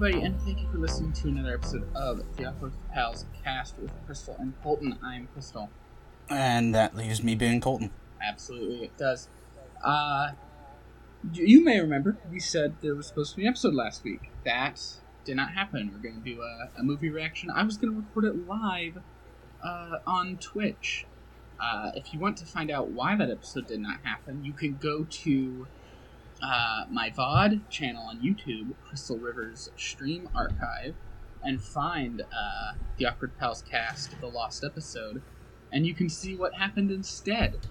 Everybody, and thank you for listening to another episode of the Awkward Pals cast with Crystal and Colton. I'm Crystal. And that leaves me being Colton. Absolutely, it does. Uh, you- you may remember we said there was supposed to be an episode last week. That did not happen. We're going to do a, a movie reaction. I was going to record it live uh, on Twitch. Uh, if you want to find out why that episode did not happen, you can go to uh, my VOD channel on YouTube, Crystal Rivers Stream Archive, and find uh, the Awkward Pals cast, the lost episode, and you can see what happened instead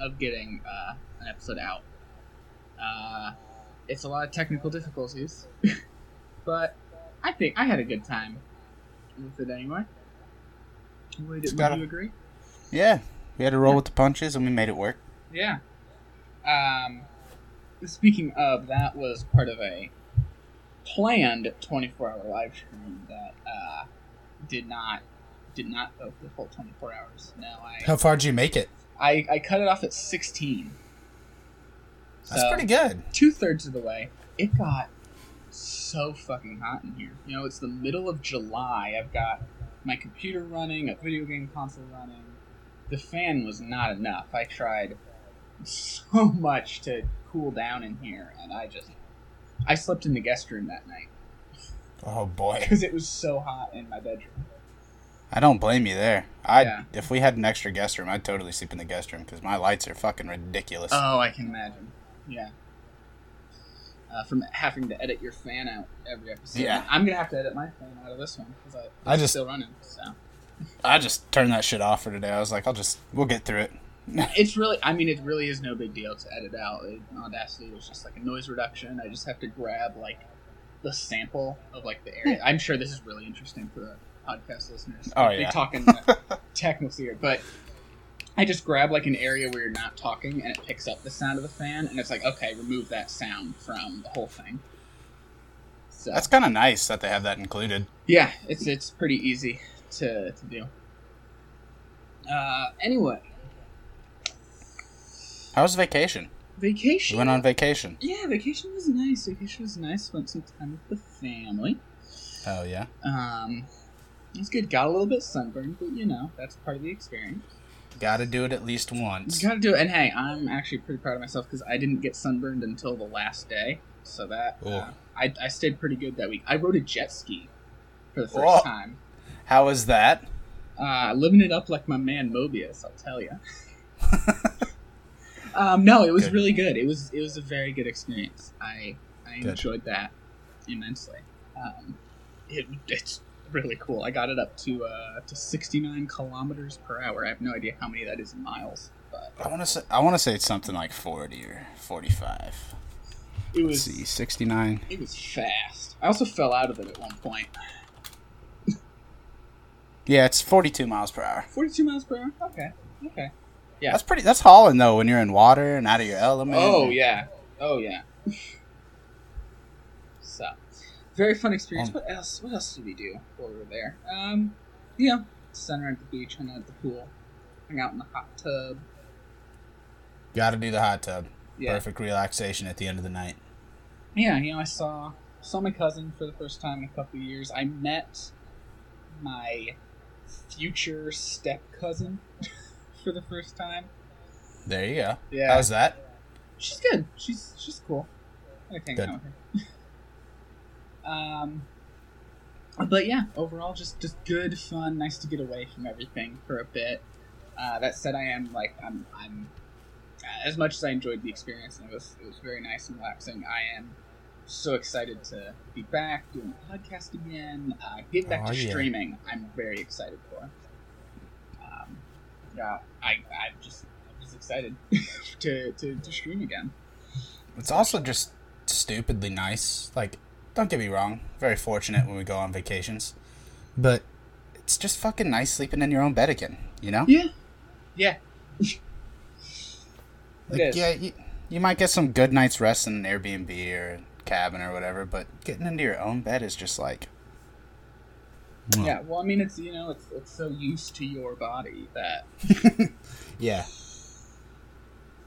of getting uh, an episode out. Uh, it's a lot of technical difficulties, but I think I had a good time with it anyway. Would, would gotta- you agree? Yeah, we had to roll with the punches and we made it work. Yeah. Um, speaking of, that was part of a planned 24-hour live stream that uh, did not did not go for the full 24 hours. No, I How far did you make it? I, I cut it off at 16. That's So, pretty good. Two thirds of the way. It got so fucking hot in here. You know, it's the middle of July. I've got my computer running, a video game console running. The fan was not enough. I tried so much to cool down in here, and I just. I slept in the guest room that night Oh boy. because it was so hot in my bedroom. I don't blame you there. I Yeah. if we had an extra guest room, I'd totally sleep in the guest room because my lights are fucking ridiculous. Oh, I can imagine. Yeah. Uh, from having to edit your fan out every episode. Yeah. I'm gonna have to edit my fan out of this one because I, I just- still running. So I just turned that shit off for today. I was like, I'll just we'll get through it. It's really, I mean, it really is no big deal to edit out. It, Audacity was just like a noise reduction. I just have to grab like the sample of like the area. I'm sure this is really interesting for the podcast listeners. Oh, Like, yeah. they talking technical here, but I just grab like an area where you're not talking and it picks up the sound of the fan, and it's like, okay, remove that sound from the whole thing. So That's kind of nice that they have that included. yeah, it's it's pretty easy to to do. Uh, anyway, How was vacation? vacation. You went on vacation. Yeah, vacation was nice. Vacation was nice. Spent some time with the family. Oh yeah. Um, it was good. Got a little bit sunburned, but you know that's part of the experience. Got to do it at least once. Gotta do it. And hey, I'm actually pretty proud of myself because I didn't get sunburned until the last day. So that uh. I I stayed pretty good that week. I rode a jet ski for the first Oh. time. How was that? Uh, living it up like my man Mobius, I'll tell you. um, no, it was Good. really good. It was it was a very good experience. I I Good. enjoyed that immensely. Um, it, it's really cool. I got it up to uh, to 69 kilometers per hour. I have no idea how many that is in miles, but I want to say I want to say it's something like forty or forty-five. it Let's was see, sixty-nine. it was fast. I also fell out of it at one point. Yeah, it's forty-two miles per hour. 42 miles per hour. Okay, okay. Yeah. That's pretty. That's hauling though when you're in water and out of your element. Oh yeah. Oh yeah. so, very fun experience. Um, what else? What else did we do while we were there? Um, yeah, center at the beach, hung out at the pool, hung out in the hot tub. Got to do the hot tub. Yeah, Perfect relaxation at the end of the night. yeah. You know, I saw saw my cousin for the first time in a couple of years. I met my future step cousin for the first time. There you go. Yeah, How's that? She's good. She's she's cool. I like hanging Good. out with her. um, but yeah, overall, just just good fun. Nice to get away from everything for a bit. Uh, that said, I am like I'm I'm as much as I enjoyed the experience and it was it was very nice and relaxing. I am so excited to be back doing the podcast again. Uh, getting back Oh, to yeah. streaming, I'm very excited for. Yeah, I I'm just I'm just excited to, to to stream again. It's also just stupidly nice. Like, don't get me wrong. Very fortunate when we go on vacations, but it's just fucking nice sleeping in your own bed again. You know? Yeah, yeah. Like, yeah, you, you might get some good night's rest in an Airbnb or cabin or whatever, but getting into your own bed is just like. Yeah, well, I mean, it's you know, it's it's so used to your body that, Yeah.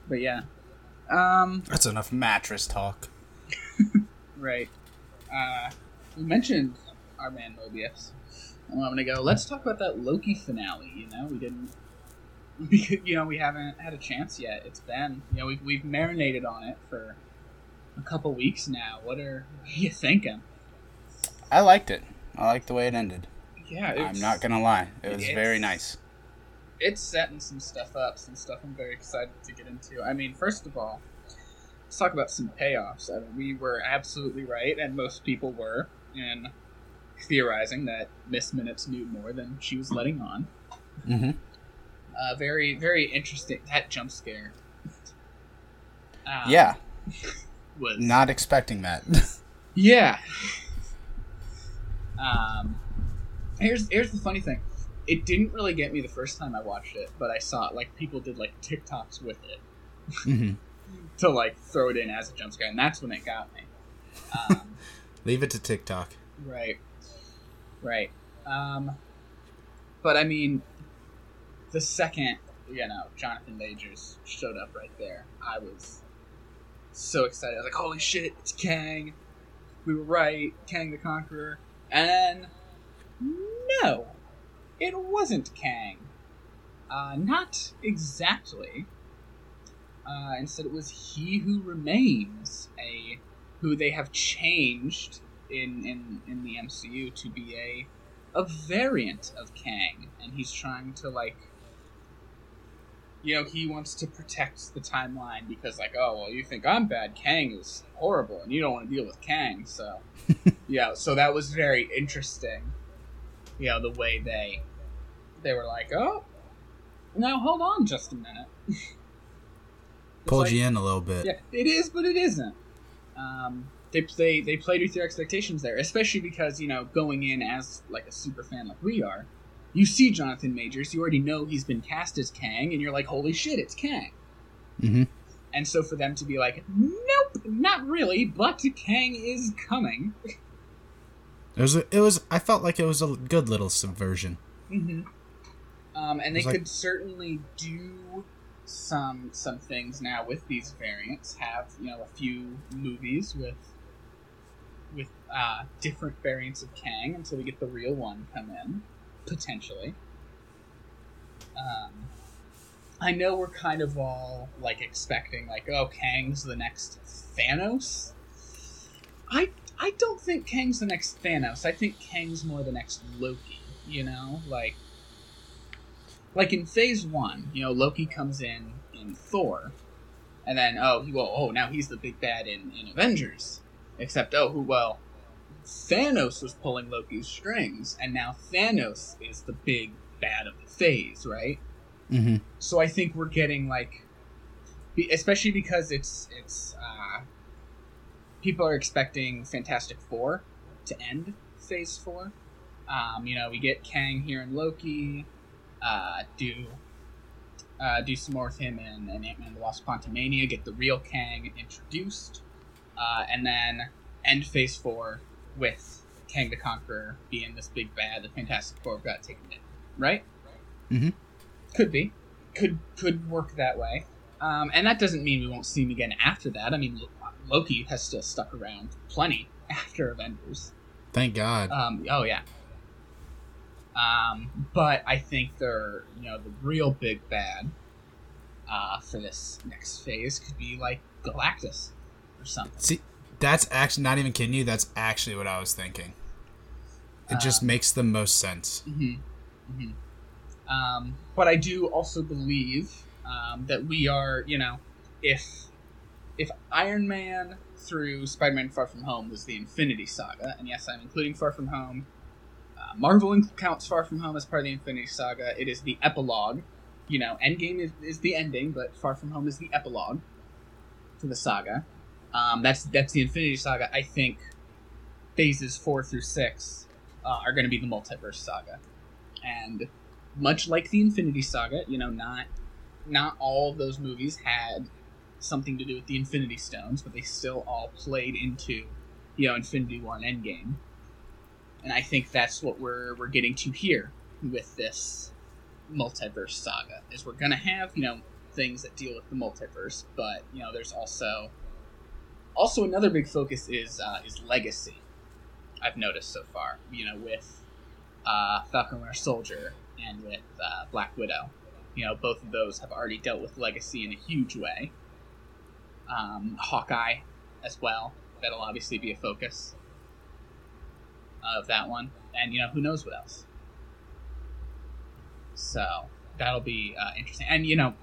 but yeah, um, That's enough mattress talk. right. uh, we mentioned our man Mobius a moment ago. Let's talk about that Loki finale. You know, we didn't. You know, we haven't had a chance yet. It's been, you know, we've, we've marinated on it for a couple weeks now. What are, what are you thinking? I liked it. I like the way it ended. Yeah, I'm not gonna lie. It was very nice. it's setting some stuff up, some stuff I'm very excited to get into. I mean, first of all, let's talk about some payoffs. I mean, we were absolutely right, and most people were, in theorizing that Miss Minutes knew more than she was letting on. hmm Uh, very, very interesting. That jump scare. Um, Yeah, was not expecting that. Yeah. Um, here's here's the funny thing. It didn't really get me the first time I watched it, but I saw it like people did like TikToks with it hmm to like throw it in as a jump scare, and that's when it got me. Um, Leave it to TikTok. right, right. Um, but I mean, the second you know Jonathan Majors showed up right there, I was so excited. I was like, "Holy shit, it's Kang!" We were right, Kang the Conqueror. And no, it wasn't Kang. Uh, not exactly. Uh, instead, it was He Who Remains, a who they have changed in in, in the MCU to be a a variant of Kang, and he's trying to like. You know, he wants to protect the timeline because, like, oh, well, you think I'm bad. Kang is horrible, and you don't want to deal with Kang, so yeah, so that was very interesting. You know, the way they they were like, "Oh, now hold on just a minute." Pulled like- you in a little bit. Yeah, it is, but it isn't. Um, they they they played with your expectations there, especially because you know going in as like a super fan like we are, you see Jonathan Majors, you already know he's been cast as Kang, and you're like, "Holy shit, it's Kang!" hmm And so for them to be like, "Nope, not really," but Kang is coming. It was. It was. I felt like it was a good little subversion. Mm-hmm. Um, and they like- could certainly do some some things now with these variants. Have you know a few movies with with uh, different variants of Kang until we get the real one come in potentially. Um, I know we're kind of all like expecting like oh Kang's the next Thanos. I I don't think Kang's the next Thanos. I think Kang's more the next Loki. You know, like like in Phase One, you know, Loki comes in in Thor, and then oh he well oh now he's the big bad in in Avengers. Except oh who well Thanos was pulling Loki's strings, and now Thanos is the big bad of the phase, right? hmm So I think we're getting like, especially because it's it's uh, people are expecting Fantastic Four to end Phase Four. Um, you know, we get Kang here in Loki. Uh, do uh, do some more with him in, in Ant Man and the Wasp: Quantumania. Get the real Kang introduced, uh, and then end Phase Four with Kang the Conqueror being this big bad. The Fantastic Four got taken in, right? Mm-hmm. Could be, could could work that way. Um, and that doesn't mean we won't see him again after that. I mean, Loki has still stuck around plenty after Avengers. Thank God. Um, oh yeah. Um, but I think they're you know the real big bad uh, for this next phase could be like Galactus or something. See, that's actually not even kidding you. That's actually what I was thinking. It just Um, makes the most sense. hmm hmm Um, but I do also believe um, that we are, you know, if if Iron Man through Spider-Man: Far From Home was the Infinity Saga, and yes, I'm including Far From Home. Uh, Marvel counts Far From Home as part of the Infinity Saga. It is the epilogue. You know, Endgame is, is the ending, but Far From Home is the epilogue to the saga. Um, that's that's the Infinity Saga. I think phases four through six uh, are going to be the multiverse saga, and much like the Infinity Saga, you know, not not all of those movies had something to do with the Infinity Stones, but they still all played into you know Infinity War and Endgame, and I think that's what we're we're getting to here with this multiverse saga. Is we're to have you know things that deal with the multiverse, but you know there's also also another big focus is uh, is legacy I've noticed so far. You know, with uh, Falcon Winter Soldier and with uh, Black Widow. You know, both of those have already dealt with legacy in a huge way. Um, Hawkeye, as well. That'll obviously be a focus of that one, and you know, who knows what else. So that'll be uh, interesting. And you know,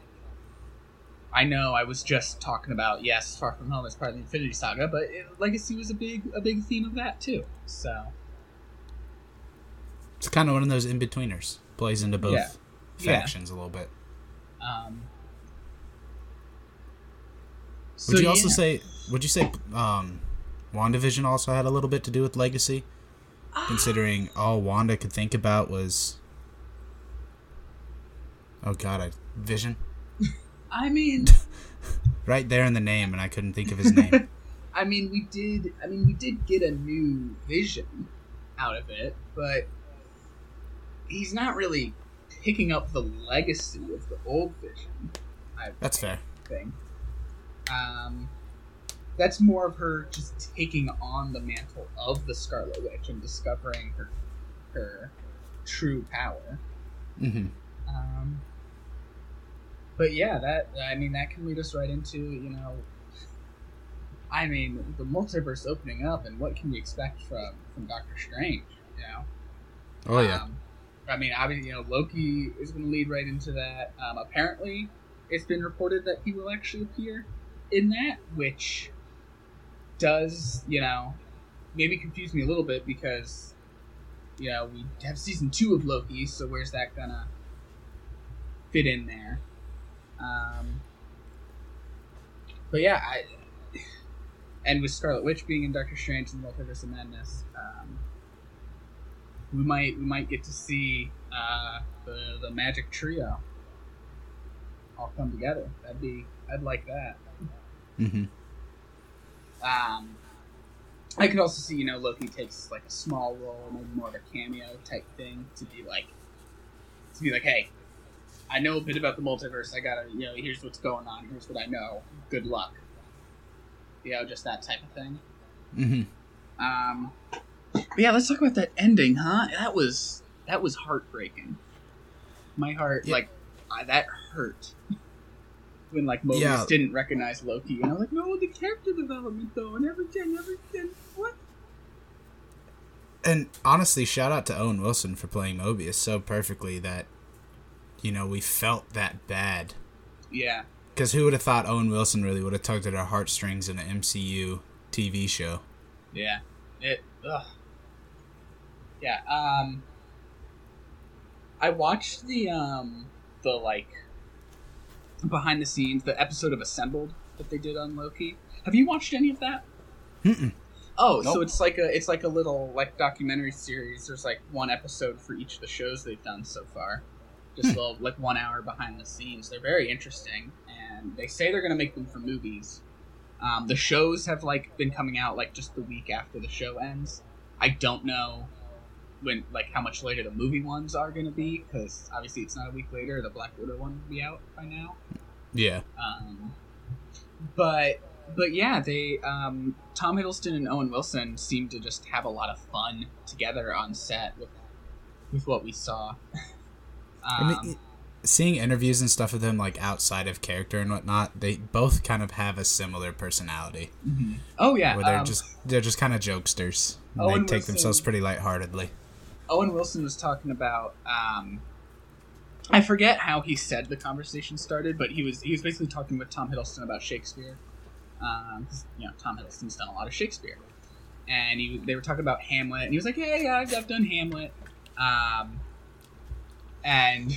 I know I was just talking about yes, Far From Home is part of the Infinity Saga, but it, Legacy was a big a big theme of that too. So It's kind of one of those in betweeners. Plays into both Yeah. Yeah. factions a little bit. um. Would so, you also yeah. say? Would you say um, WandaVision also had a little bit to do with legacy, considering all Wanda could think about was, oh God, I Vision I mean, right there in the name, and I couldn't think of his name. I mean, we did. I mean, we did get a new vision out of it, but he's not really picking up the legacy of the old vision. I That's fair. think. Um, that's more of her just taking on the mantle of the Scarlet Witch and discovering her her true power. hmm Um, but yeah, that I mean that can lead us right into you know, I mean the multiverse opening up and what can we expect from from Doctor Strange? You know. Oh yeah. Um, I mean, obviously, you know, Loki is going to lead right into that. Um, apparently, it's been reported that he will actually appear in that, which does, you know, maybe confuse me a little bit because, you know, we have season two of Loki, so where's that gonna fit in there? Um, but yeah, I, and with Scarlet Witch being in Doctor Strange and Multiverse of Madness, um, we might we might get to see uh, the the magic trio all come together. That'd be I'd like that. Hmm Um, I could also see you know Loki takes like a small role, maybe more of a cameo type thing to be like to be like, hey, I know a bit about the multiverse. I gotta you know here's what's going on. Here's what I know. Good luck. You know, just that type of thing. hmm Um, but yeah, let's talk about that ending, huh? That was that was heartbreaking. My heart, Yeah. like, I, that hurt when like Mobius Yeah. didn't recognize Loki, and I was like, no, the character development though, and everything, everything. What? And honestly, shout out to Owen Wilson for playing Mobius so perfectly that, you know, we felt that bad. Yeah, Because who would have thought Owen Wilson really would have tugged at our heartstrings in an MCU TV show? yeah. It. Ugh. Yeah. Um. I watched the um the like behind the scenes the episode of Assembled that they did on Loki. Have you watched any of that? Mm-mm. Oh, so it's like a it's like a little like documentary series. There's like one episode for each of the shows they've done so far. Just a little like one hour behind the scenes. They're very interesting, and they say they're gonna make them for movies. Um, the shows have like been coming out like just the week after the show ends. I don't know when like how much later the movie ones are gonna be because obviously it's not a week later. The Black Widow one will be out by now. Yeah. Um, but but yeah, they um, Tom Hiddleston and Owen Wilson seem to just have a lot of fun together on set with with what we saw. I um, mean, seeing interviews and stuff with them, like outside of character and whatnot, they both kind of have a similar personality. mhm. oh yeah, Where they're um, just they're just kind of jokesters. They take Wilson- themselves pretty lightheartedly. Owen Wilson was talking about. Um, I forget how he said the conversation started, but he was he was basically talking with Tom Hiddleston about Shakespeare. Um, you know, Tom Hiddleston's done a lot of Shakespeare, and he they were talking about Hamlet, and he was like, "Yeah, yeah, I've, I've done Hamlet," um, and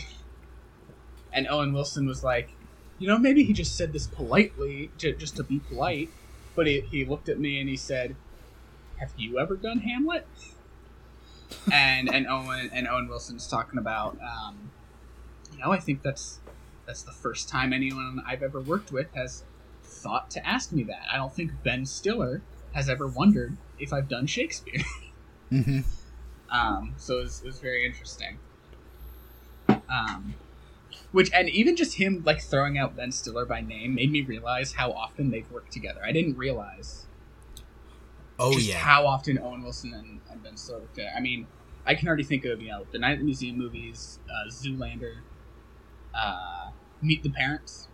and Owen Wilson was like, "You know, maybe he just said this politely, to, just to be polite." But he, he looked at me and he said, "Have you ever done Hamlet?" And and Owen and Owen Wilson's talking about, um, you know, I think that's that's the first time anyone I've ever worked with has thought to ask me that. I don't think Ben Stiller has ever wondered if I've done Shakespeare. hmm Um, so it was, it was very interesting. Um, which and even just him like throwing out Ben Stiller by name made me realize how often they've worked together. I didn't realize. Oh just yeah. how often Owen Wilson and, and Ben Stiller worked. I mean, I can already think of you know the Night at the Museum movies, uh, Zoolander, uh, Meet the Parents.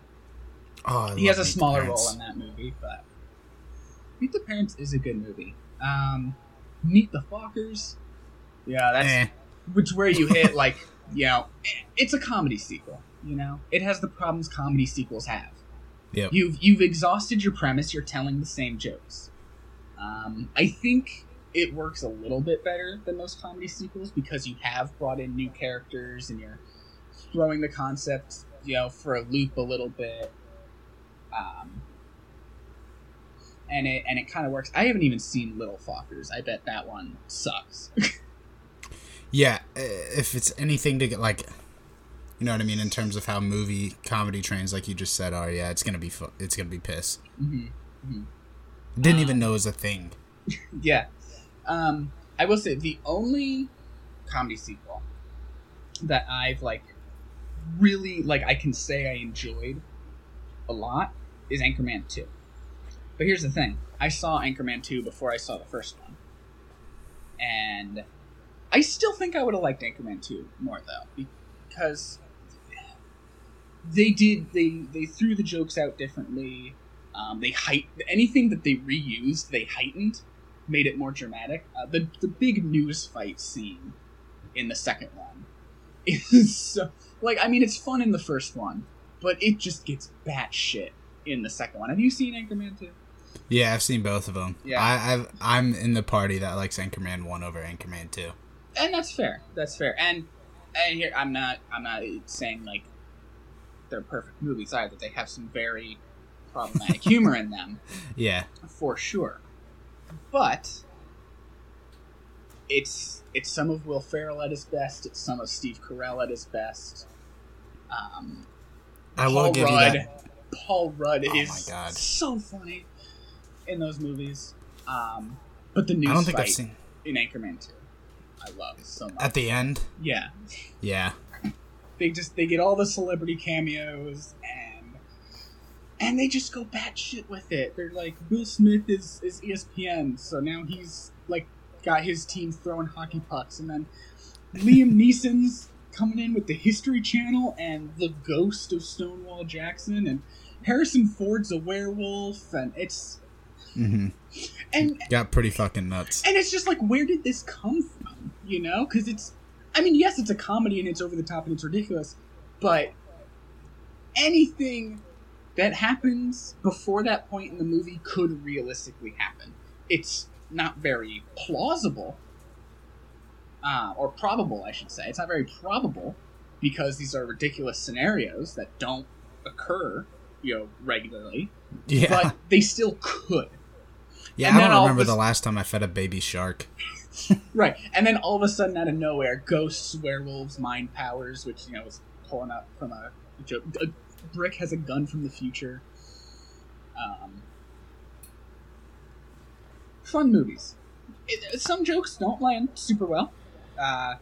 oh, I he has a Meet smaller role in that movie, but Meet the Parents is a good movie. Um, Meet the Fockers, yeah, that's Eh. which where you hit like you know it's a comedy sequel. You know, it has the problems comedy sequels have. Yep. You've you've exhausted your premise. You're telling the same jokes. Um, I think it works a little bit better than most comedy sequels because you have brought in new characters and you're throwing the concept, you know, for a loop a little bit. Um, and it and it kind of works. I haven't even seen Little Fockers. I bet that one sucks. Yeah, if it's anything to get like, you know what I mean, in terms of how movie comedy trains, like you just said, are yeah, it's gonna be fu- it's gonna be piss. hmm Didn't Um, even know it was a thing. Yeah. Um, I will say the only comedy sequel that I've like really like I can say I enjoyed a lot is Anchorman 2. But here's the thing. I saw Anchorman 2 before I saw the first one. And I still think I would have liked Anchorman 2 more though because they did they they threw the jokes out differently. Um, they height anything that they reused, they heightened, made it more dramatic. Uh, the the big news fight scene in the second one is so like I mean it's fun in the first one, but it just gets batshit in the second one. Have you seen Anchorman two? Yeah, I've seen both of them. Yeah. I, I've I'm in the party that likes Anchorman one over Anchorman two. And that's fair. That's fair. And and here I'm not I'm not saying like they're perfect movies either. They have some very problematic humor in them. Yeah, for sure. But it's it's some of Will Ferrell at his best. It's some of Steve Carell at his best. Um, I will Paul give you Rudd. that. Paul Rudd Oh is so funny in those movies. Um, but the news I don't think I've seen in Anchorman 2, I love so much. at the end. yeah, Yeah, they just they get all the celebrity cameos and and they just go batshit with it. They're like Will Smith is is ESPN, so now he's like got his team throwing hockey pucks, and then Liam Neeson's coming in with the History Channel and the ghost of Stonewall Jackson, and Harrison Ford's a werewolf, and it's hmm and got pretty fucking nuts. and it's just like, where did this come from? You know, because it's, I mean, yes, it's a comedy and it's over the top and it's ridiculous, but anything that happens before that point in the movie could realistically happen. It's not very plausible, uh, or probable, I should say. It's not very probable because these are ridiculous scenarios that don't occur, you know, regularly. Yeah, But they still could. yeah. and I don't remember the last time I fed a baby shark. Right, and then all of a sudden, out of nowhere, ghosts, werewolves, mind powers, which you know was pulling up from a, joke. A brick has a gun from the future. Um, fun movies. It, some jokes don't land super well. Uh,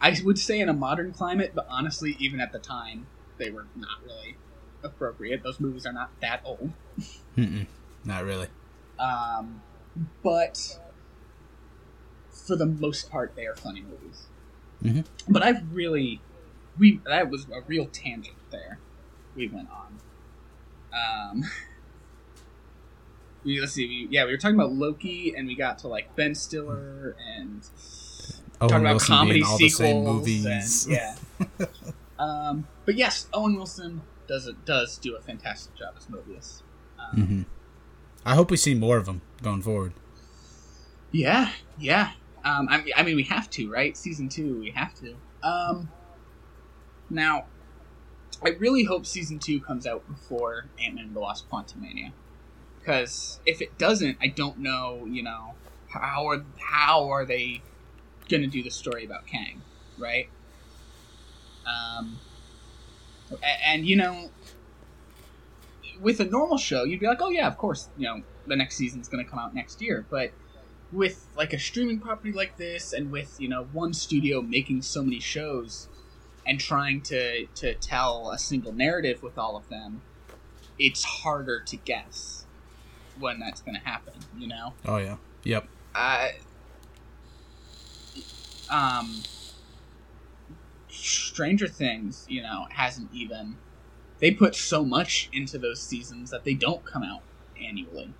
I would say in a modern climate, but honestly, even at the time, they were not really appropriate. Those movies are not that old. Not really. Um, but for the most part, they are funny movies. Mhm. But I've really, we that was a real tangent there. We went on. Um, we let's see. We, yeah, we were talking about Loki, and we got to like Ben Stiller and Owen talking about Wilson comedy the same sequels. movies. And, yeah. um, but yes, Owen Wilson does it does do a fantastic job as Mobius. Um, hmm I hope we see more of him going forward. Yeah, yeah. Um, I, mean, I mean, we have to, right? Season two, we have to. Um, now, I really hope season two comes out before Ant Man and the Wasp: Quantumania, because if it doesn't, I don't know. You know, how are how are they going to do the story about Kang, right? Um, a- and you know, with a normal show, you'd be like, oh yeah, of course, you know, the next season's going to come out next year, but with like a streaming property like this and with you know one studio making so many shows and trying to to tell a single narrative with all of them it's harder to guess when that's going to happen you know Oh yeah. Yep. uh, um, Stranger Things, you know, hasn't even. They put so much into those seasons that they don't come out annually,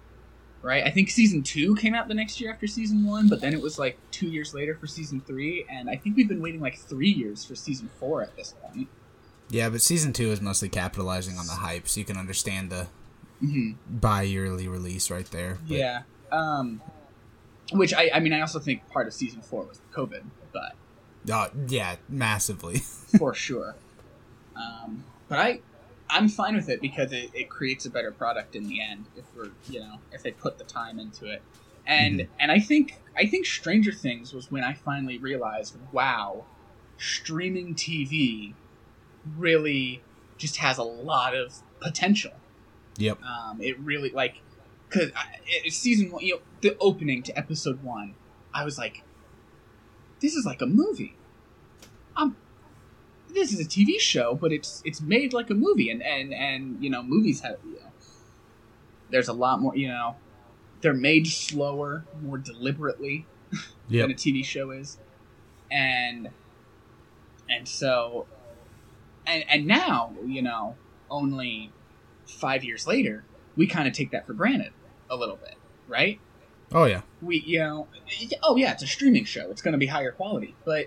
right? I think season two came out the next year after season one, but then it was like two years later for season three, and I think we've been waiting like three years for season four at this point. Yeah, but season two is mostly capitalizing on the hype, so you can understand the Mm-hmm. bi-yearly release right there. But Yeah. Um, which I, I mean, I also think part of season four was COVID, but Uh, yeah, massively. for sure. Um, but I, I'm fine with it because it, it creates a better product in the end if we're, you know, if they put the time into it. And Mhm. and I think I think Stranger Things was when I finally realized, wow, streaming TV really just has a lot of potential. yep. Um, it really like because season one, you know, the opening to episode one, I was like, this is like a movie. This is a TV show, but it's it's made like a movie, and and and you know, movies have you know, there's a lot more. You know, they're made slower, more deliberately Yep. than a TV show is, and and so, and and now you know, only five years later, we kind of take that for granted a little bit, right? Oh yeah. We you know, oh yeah, it's a streaming show, it's going to be higher quality, but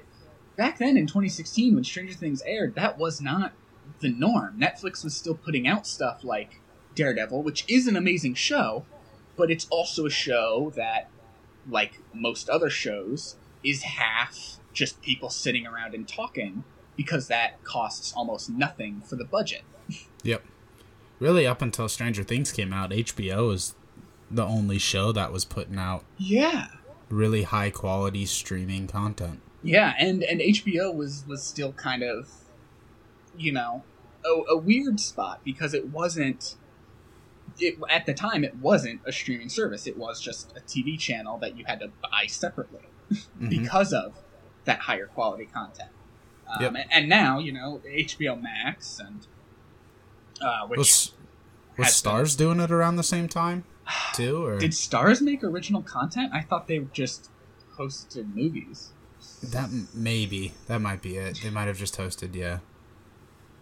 back then in 2016 when Stranger Things aired, that was not the norm. Netflix was still putting out stuff like Daredevil, which is an amazing show, but it's also a show that like most other shows, is half just people sitting around and talking because that costs almost nothing for the budget. Yep. Really, up until Stranger Things came out, HBO was the only show that was putting out Yeah. really high quality streaming content. Yeah, and and HBO was was still kind of, you know, a, a weird spot because it wasn't. It, at the time, it wasn't a streaming service. It was just a TV channel that you had to buy separately Mhm. because of that higher quality content. Um, Yep. and, and now, you know, HBO Max and uh, which Was was Starz doing it around the same time too, or did Starz make original content? I thought they just hosted movies. That maybe that might be it? They might have just hosted, yeah,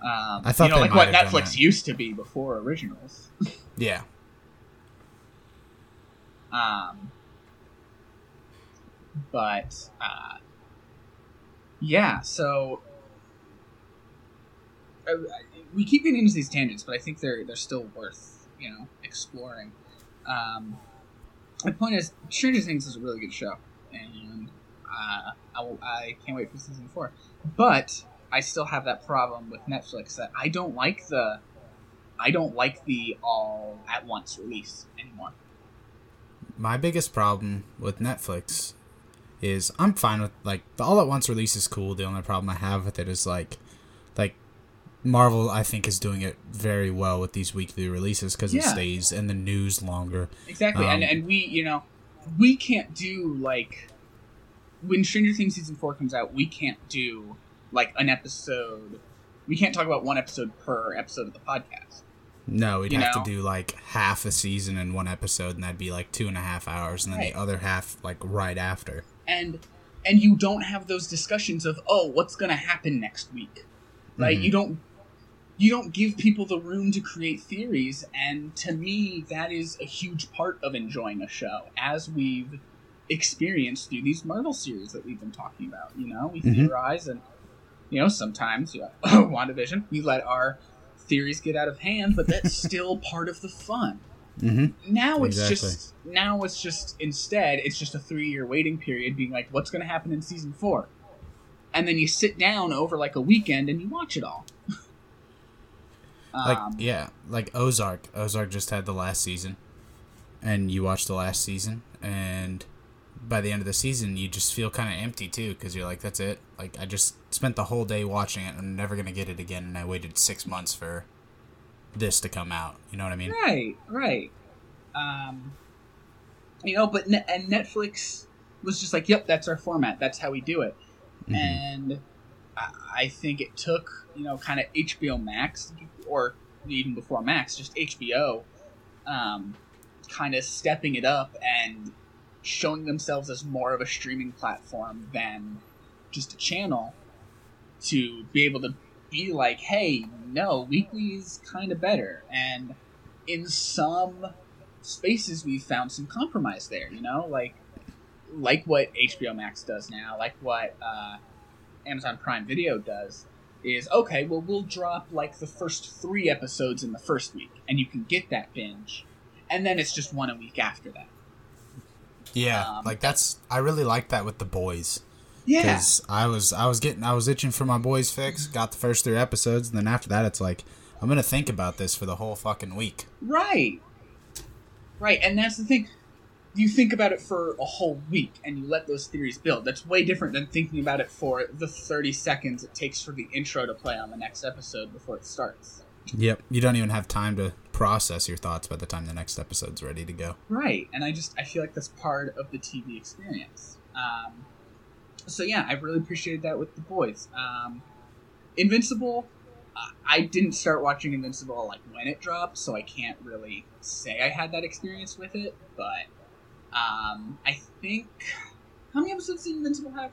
Um, I thought you know, like what Netflix used to be before originals. yeah. Um, but uh, yeah, so uh, we keep getting into these tangents, but I think they're they're still worth you know exploring. Um, the point is, Stranger Things is a really good show, and uh, I, I can't wait for season four. But I still have that problem with Netflix that I don't like the I don't like the all at once release anymore. My biggest problem with Netflix is I'm fine with like the all at once release is cool. The only problem I have with it is like like Marvel I think is doing it very well with these weekly releases because it stays in the news longer. Exactly, and Um, and we, you know, we can't do like when Stranger Things season four comes out. We can't do like an episode. We can't talk about one episode per episode of the podcast. No, we'd You have know? to do like half a season in one episode, and that'd be like two and a half hours, and then Right. the other half like right after. And and you don't have those discussions of oh, what's going to happen next week, right? Mhm. You don't you don't give people the room to create theories, and to me, that is a huge part of enjoying a show, as we've experienced through these Marvel series that we've been talking about. You know, we Mhm. theorize, and you know, sometimes, you know, WandaVision, we let our theories get out of hand, but that's still part of the fun. Mm-hmm. Now it's Exactly. just now it's just instead it's just a three year waiting period, being like, what's going to happen in season four, and then you sit down over like a weekend and you watch it all. Like um, yeah, like Ozark. Ozark just had the last season, and you watch the last season, and by the end of the season, you just feel kind of empty too, because you're like, that's it. Like I just spent the whole day watching it, and I'm never gonna get it again, and I waited six months for this to come out. You know what I mean? Right, right. Um, you know, but ne- and Netflix was just like, "Yep, that's our format. That's how we do it." Mhm. And I, I think it took you know kind of HBO Max or even before Max, just HBO, um, kind of stepping it up and showing themselves as more of a streaming platform than just a channel to be able to be like, hey, no, weekly is kind of better. And in some spaces, we've found some compromise there, you know? Like, like what HBO Max does now, like what uh, Amazon Prime Video does, is okay, well, we'll drop like the first three episodes in the first week, and you can get that binge, and then it's just one a week after that. Yeah, Um, like that's I really like that with the boys Yeah. because I was I was getting I was itching for my boys fix. Got the first three episodes, and then after that, it's like I'm gonna think about this for the whole fucking week. Right. Right, and that's the thing. You think about it for a whole week and you let those theories build. That's way different than thinking about it for the 30 seconds it takes for the intro to play on the next episode before it starts. Yep, you don't even have time to process your thoughts by the time the next episode's ready to go. Right, and I just I feel like that's part of the TV experience. Um, so yeah, I really appreciated that with the boys. Um, Invincible, uh, I didn't start watching Invincible like when it dropped, so I can't really say I had that experience with it. But um, I think how many episodes did Invincible have?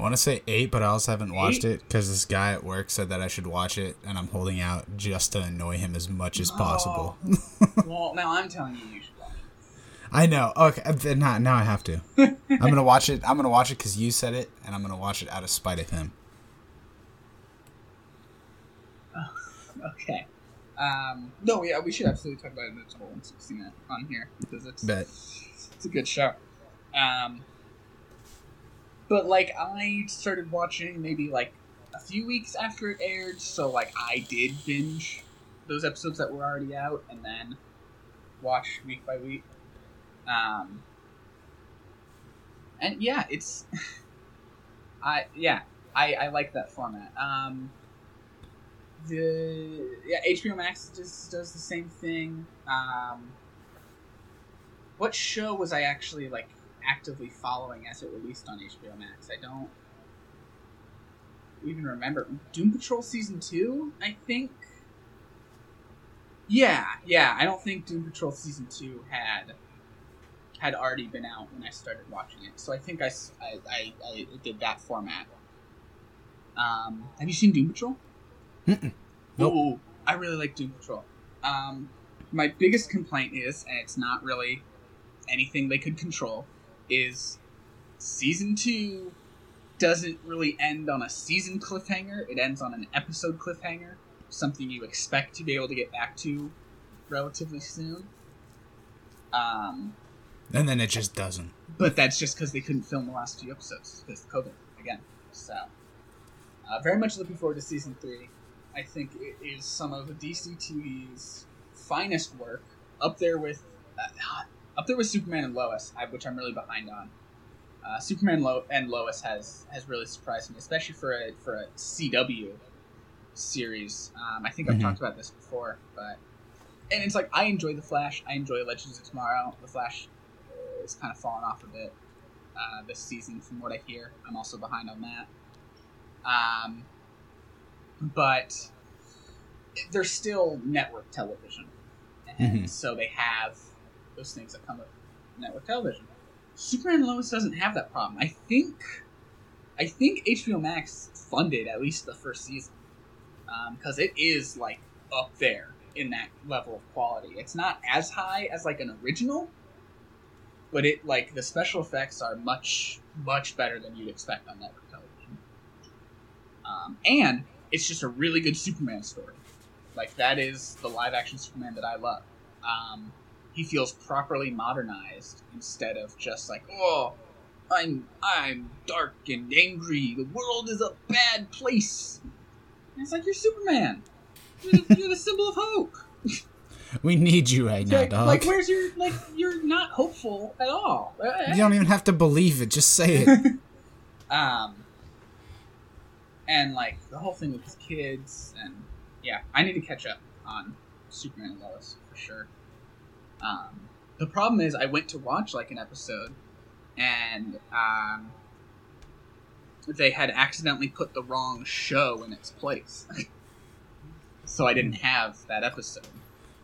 I want to say eight, but I also haven't watched Eight? it because this guy at work said that I should watch it, and I'm holding out just to annoy him as much as possible. well, now I'm telling you, you should watch. it. I know. Okay, uh, then now, now I have to. I'm gonna watch it. I'm gonna watch it because you said it, and I'm gonna watch it out of spite of him. Okay. Um, no, yeah, we should absolutely talk about Invincible once we've seen it on here because it's Bet. it's a good show. Um, but like I started watching maybe like a few weeks after it aired, so like I did binge those episodes that were already out and then watch week by week. Um, and yeah, it's I yeah I I like that format. Um, the yeah HBO Max just does the same thing. Um, what show was I actually like actively following as it released on HBO Max? I don't even remember. Doom Patrol season two, I think. Yeah, yeah. I don't think Doom Patrol season two had had already been out when I started watching it, so I think I I did that format. Um, have you seen Doom Patrol? Mm-mm. Nope. Ooh, I really like Doom Patrol. Um, my biggest complaint is, and it's not really anything they could control, is season two doesn't really end on a season cliffhanger. It ends on an episode cliffhanger, something you expect to be able to get back to relatively soon. Um, And then it just doesn't. but that's just because they couldn't film the last two episodes because of COVID again. So, uh, very much looking forward to season three. I think it is some of DC TV's finest work, up there with uh, up there with Superman and Lois, I, which I'm really behind on. Uh, Superman Lo- and Lois has has really surprised me, especially for a for a CW series. Um, I think I've Mhm. talked about this before, but and it's like I enjoy the Flash. I enjoy Legends of Tomorrow. The Flash is kind of fallen off a bit uh, this season, from what I hear. I'm also behind on that. Um, but they're still network television, and Mhm. so they have those things that come with network television. Superman and Lois doesn't have that problem. I think, I think HBO Max funded at least the first season because it is like up there in that level of quality. It's not as high as like an original, but it like the special effects are much much better than you'd expect on network television. Um, and it's just a really good Superman story. Like that is the live action Superman that I love. Um, he feels properly modernized instead of just like oh. I'm I'm dark and angry. The world is a bad place. And it's like you're Superman. You're the, you're the symbol of hope. We need you right now, like, dog. like, where's your like? You're not hopeful at all. you don't even have to believe it. Just say it. um, and like the whole thing with his kids, and yeah, I need to catch up on Superman and Lois for sure. Um, the problem is, I went to watch like an episode, and um, they had accidentally put the wrong show in its place, so I didn't have that episode.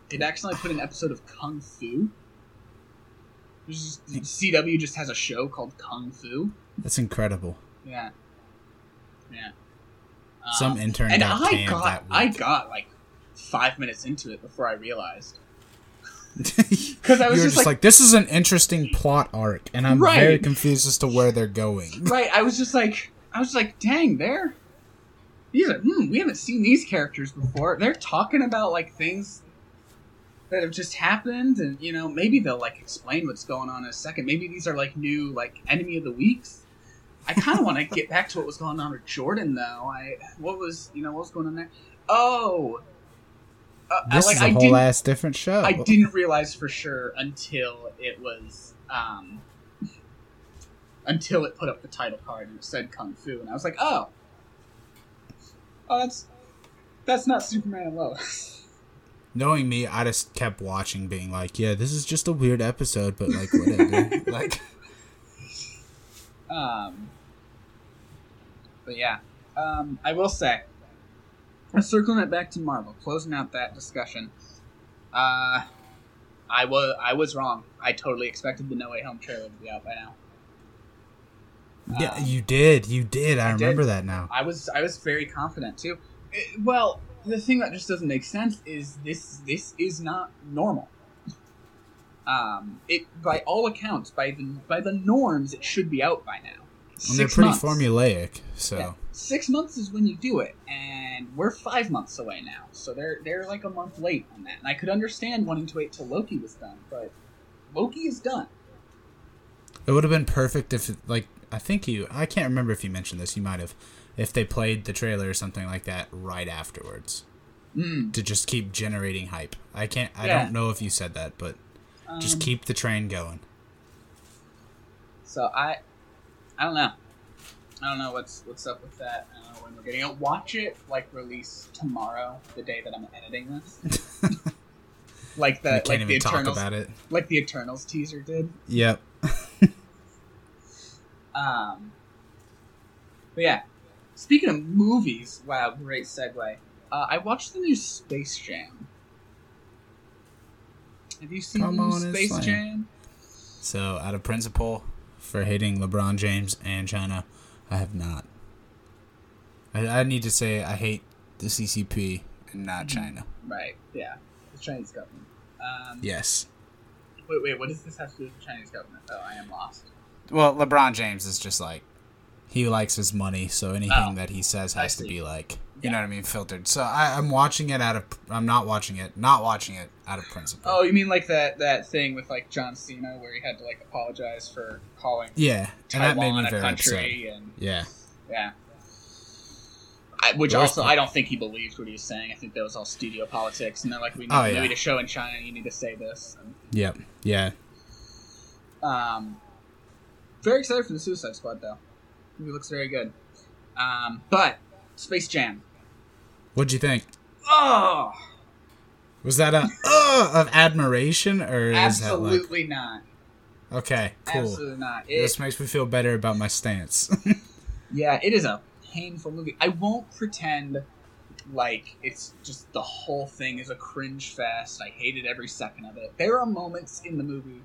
They'd accidentally put an episode of Kung Fu just, CW just has a show called Kung Fu. That's incredible. Yeah. Yeah. Some Um, intern and got I got I got like five minutes into it before I realized. Because I was just, just like, this is an interesting plot arc, and I'm Right. very confused as to where they're going. right. I was just like, I was like, dang, they're these are hmm, we haven't seen these characters before. They're talking about like things that have just happened, and you know maybe they'll like explain what's going on in a second. Maybe these are like new like enemy of the weeks. I kind of want to get back to what was going on with Jordan though. I what was you know what was going on there? Oh. Uh, I- This like, is a I whole ass different show. I didn't realize for sure until it was um, until it put up the title card and it said Kung Fu, and I was like, oh, oh, that's that's not Superman and Lois. Knowing me, I just kept watching, being like, "Yeah, this is just a weird episode, but like whatever." like, um, but yeah, um, I will say, circling it back to Marvel, closing out that discussion. Uh, I was I was wrong. I totally expected the No Way Home trailer to be out by now. yeah, Um, you did, you did. I, I did. remember that now. I was I was very confident too. Eh, well, the thing that just doesn't make sense is this this is not normal. Um, it by all accounts, by the by the norms, it should be out by now. And they're pretty months. formulaic, so Yeah. Six months is when you do it, and we're five months away now, so they're they're like a month late on that. And I could understand wanting to wait till Loki was done, but Loki is done. it would have been perfect if, like, I think you, I can't remember if you mentioned this. You might have, if they played the trailer or something like that right afterwards Mm. to just keep generating hype. I can't. I Yeah. don't know if you said that, but just Um, keep the train going. So I, I don't know. I don't know what's what's up with that. Know when we're getting it. Watch it like release tomorrow, the day that I'm editing this. like the like the talk Eternals, about it. like the Eternals teaser did. Yep. Um, but yeah, speaking of movies, wow, great segue. Uh, I watched the new Space Jam. Have you seen Come the new Space slam. Jam? So, out of principle for hating LeBron James and China, I have not. I, I need to say I hate the CCP and not Mm-hmm. China. Right. Yeah, the Chinese government. Um, Yes. Wait, wait. What does this have to do with the Chinese government? Though I am lost. Well, LeBron James is just like he likes his money, so anything Oh, that he says has to be like you Yeah. know what I mean, filtered. So I, I'm watching it out of I'm not watching it, not watching it out of principle. Oh, you mean like that that thing with like John Cena where he had to like apologize for calling yeah, and that made Taiwan me a very upset. country and Yeah, yeah. I, which Worst also, I don't think he believed what he was saying. I think that was all studio politics, and they're like, "We need Oh, a yeah. to show in China. You need to say this." And, yep, yeah. um, very excited for the Suicide Squad, though. Movie looks very good. Um, but Space Jam. What'd you think? Oh, Was that a uh of admiration or that like absolutely not. okay, cool? Absolutely not. It, This makes me feel better about my stance. Yeah, it is a painful movie. I won't pretend like it's just the whole thing is a cringe fest. I hated every second of it. There are moments in the movie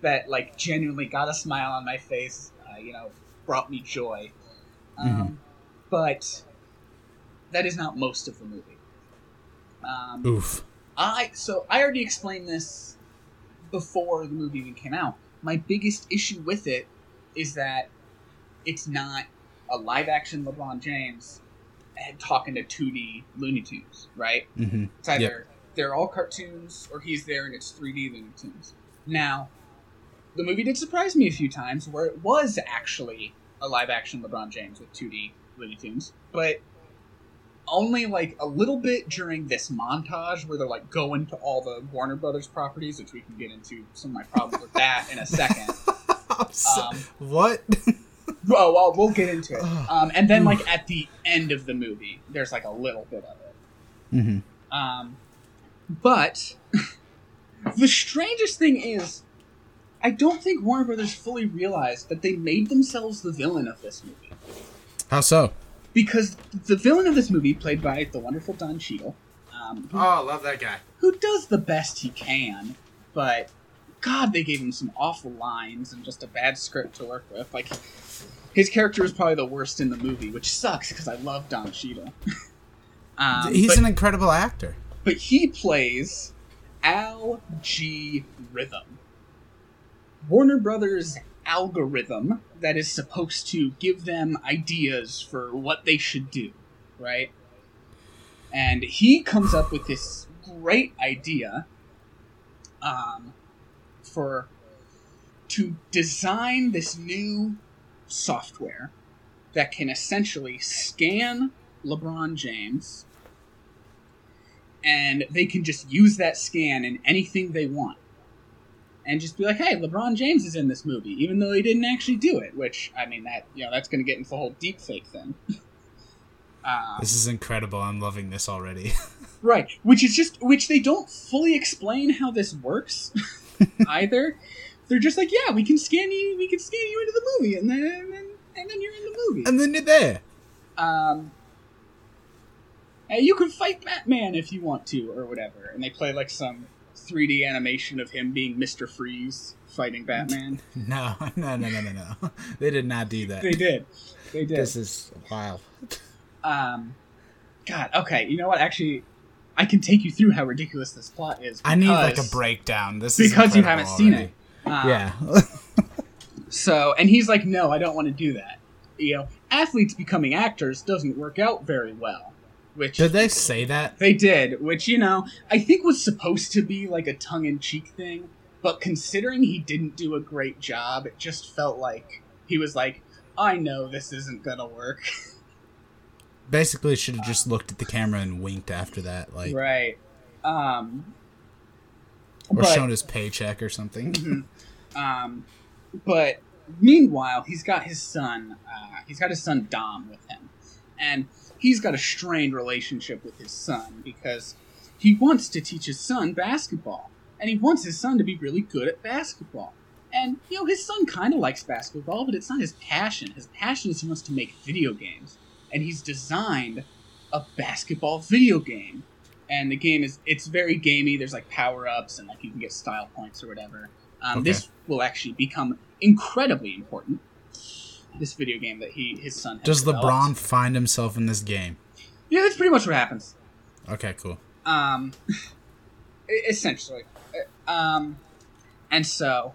that like genuinely got a smile on my face. Uh, you know, brought me joy. Um, But that is not most of the movie. Um, Oof. I so I already explained this before the movie even came out. My biggest issue with it is that it's not a live action LeBron James talking to 2D Looney Tunes, right? Mm-hmm. It's either they're all cartoons or he's there and it's 3D Looney Tunes. Now, the movie did surprise me a few times where it was actually a live action LeBron James with 2D Looney Tunes, but only like a little bit during this montage where they're like going to all the Warner Brothers properties, which we can get into some of my problems with that in a second. Um, what? well, well, we'll get into it. Um, and then like at the end of the movie, there's like a little bit of it. mm-hmm. Um, but the strangest thing is, I don't think Warner Brothers fully realized that they made themselves the villain of this movie. How so? Because the villain of this movie, played by the wonderful Don Cheadle, um, who, Oh, I love that guy. who does the best he can, but God, they gave him some awful lines and just a bad script to work with. Like his character is probably the worst in the movie, which sucks because I love Don Cheadle. um, He's but, an incredible actor. but he plays Al G Rhythm, Warner Brothers algorithm that is supposed to give them ideas for what they should do, right? And he comes up with this great idea um, for to design this new software that can essentially scan LeBron James and they can just use that scan in anything they want and just be like, "Hey, LeBron James is in this movie," even though he didn't actually do it. Which I mean, that you know, that's going to get into the whole deep fake thing. um, This is incredible. I'm loving this already. right, which is just which they don't fully explain how this works either. They're just like, "Yeah, we can scan you, we can scan you into the movie, and then and then, and then you're in the movie." and then you're there. um, and you can fight Batman if you want to, or whatever. And they play like some 3D animation of him being Mister Freeze fighting Batman. No, no, no, no, no, no. They did not do that. they did, they did. This is wild. Um, God, okay. You know what? Actually, I can take you through how ridiculous this plot is. I need like a breakdown. This is because you haven't seen it. Um, Yeah. So, and he's like, "No, I don't want to do that." You know, athletes becoming actors doesn't work out very well. Which did they say that? They did, which you know I think was supposed to be like a tongue-in-cheek thing, but considering he didn't do a great job, it just felt like he was like, "I know this isn't gonna work." Basically, should have just looked at the camera and winked after that, like, right. Um. or but- shown his paycheck or something. Um, but meanwhile, he's got his son. Uh, he's got his son Dom with him, and he's got a strained relationship with his son because he wants to teach his son basketball, and he wants his son to be really good at basketball. And you know, his son kind of likes basketball, but it's not his passion. His passion is he wants to make video games, and he's designed a basketball video game. And the game is it's very gamey. There's like power ups and like you can get style points or whatever. Um, Okay. This will actually become incredibly important. This video game that he his son has Does developed. LeBron find himself in this game? Yeah, that's pretty much what happens. Okay, cool. Um, essentially, um, and so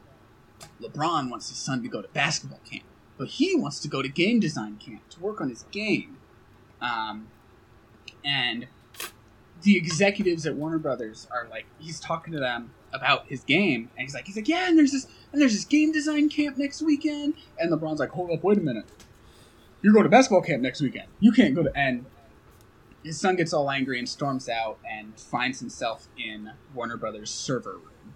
LeBron wants his son to go to basketball camp, but he wants to go to game design camp to work on his game. Um, and the executives at Warner Brothers are like, he's talking to them about his game, and he's like, he's like, yeah, and there's this, and there's this game design camp next weekend, and LeBron's like, hold up, wait a minute, you're going to basketball camp next weekend, you can't go to, and his son gets all angry and storms out and finds himself in Warner Brothers server room.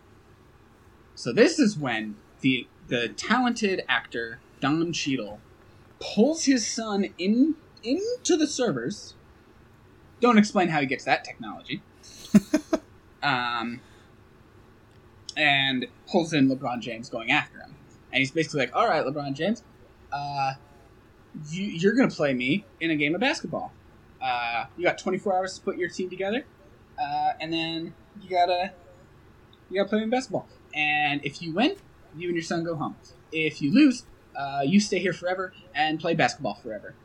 So this is when the the talented actor Don Cheadle pulls his son in into the servers. Don't explain how he gets that technology. um, and pulls in LeBron James going after him. And he's basically like, "All right, LeBron James, uh, you, you're gonna play me in a game of basketball. Uh, you got 24 hours to put your team together, uh, and then you gotta you gotta play me in basketball. And if you win, you and your son go home. If you lose, uh, you stay here forever and play basketball forever.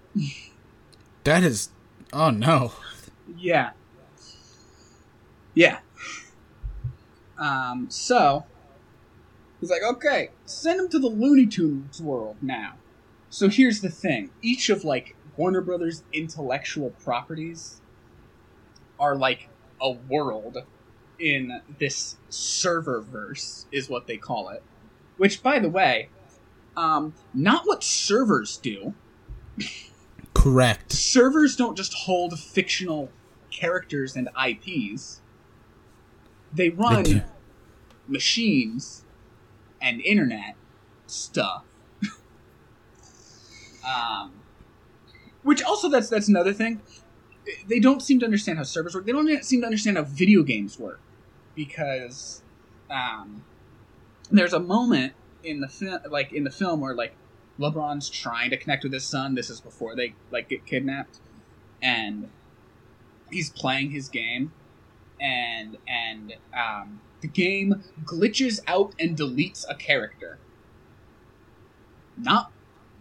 That is. Oh no. Yeah. Yeah. Um, so he's like, okay, send him to the Looney Tunes world now. So here's the thing: each of like Warner Brothers' intellectual properties are like a world in this server verse, is what they call it. Which, by the way, um, not what servers do Correct. servers don't just hold fictional characters and IPs. They run do. machines and internet stuff. um, which also that's that's another thing. They don't seem to understand how servers work. They don't seem to understand how video games work because um, there's a moment in the film, like in the film, where like LeBron's trying to connect with his son. This is before they like get kidnapped, and he's playing his game, and and um, the game glitches out and deletes a character. Not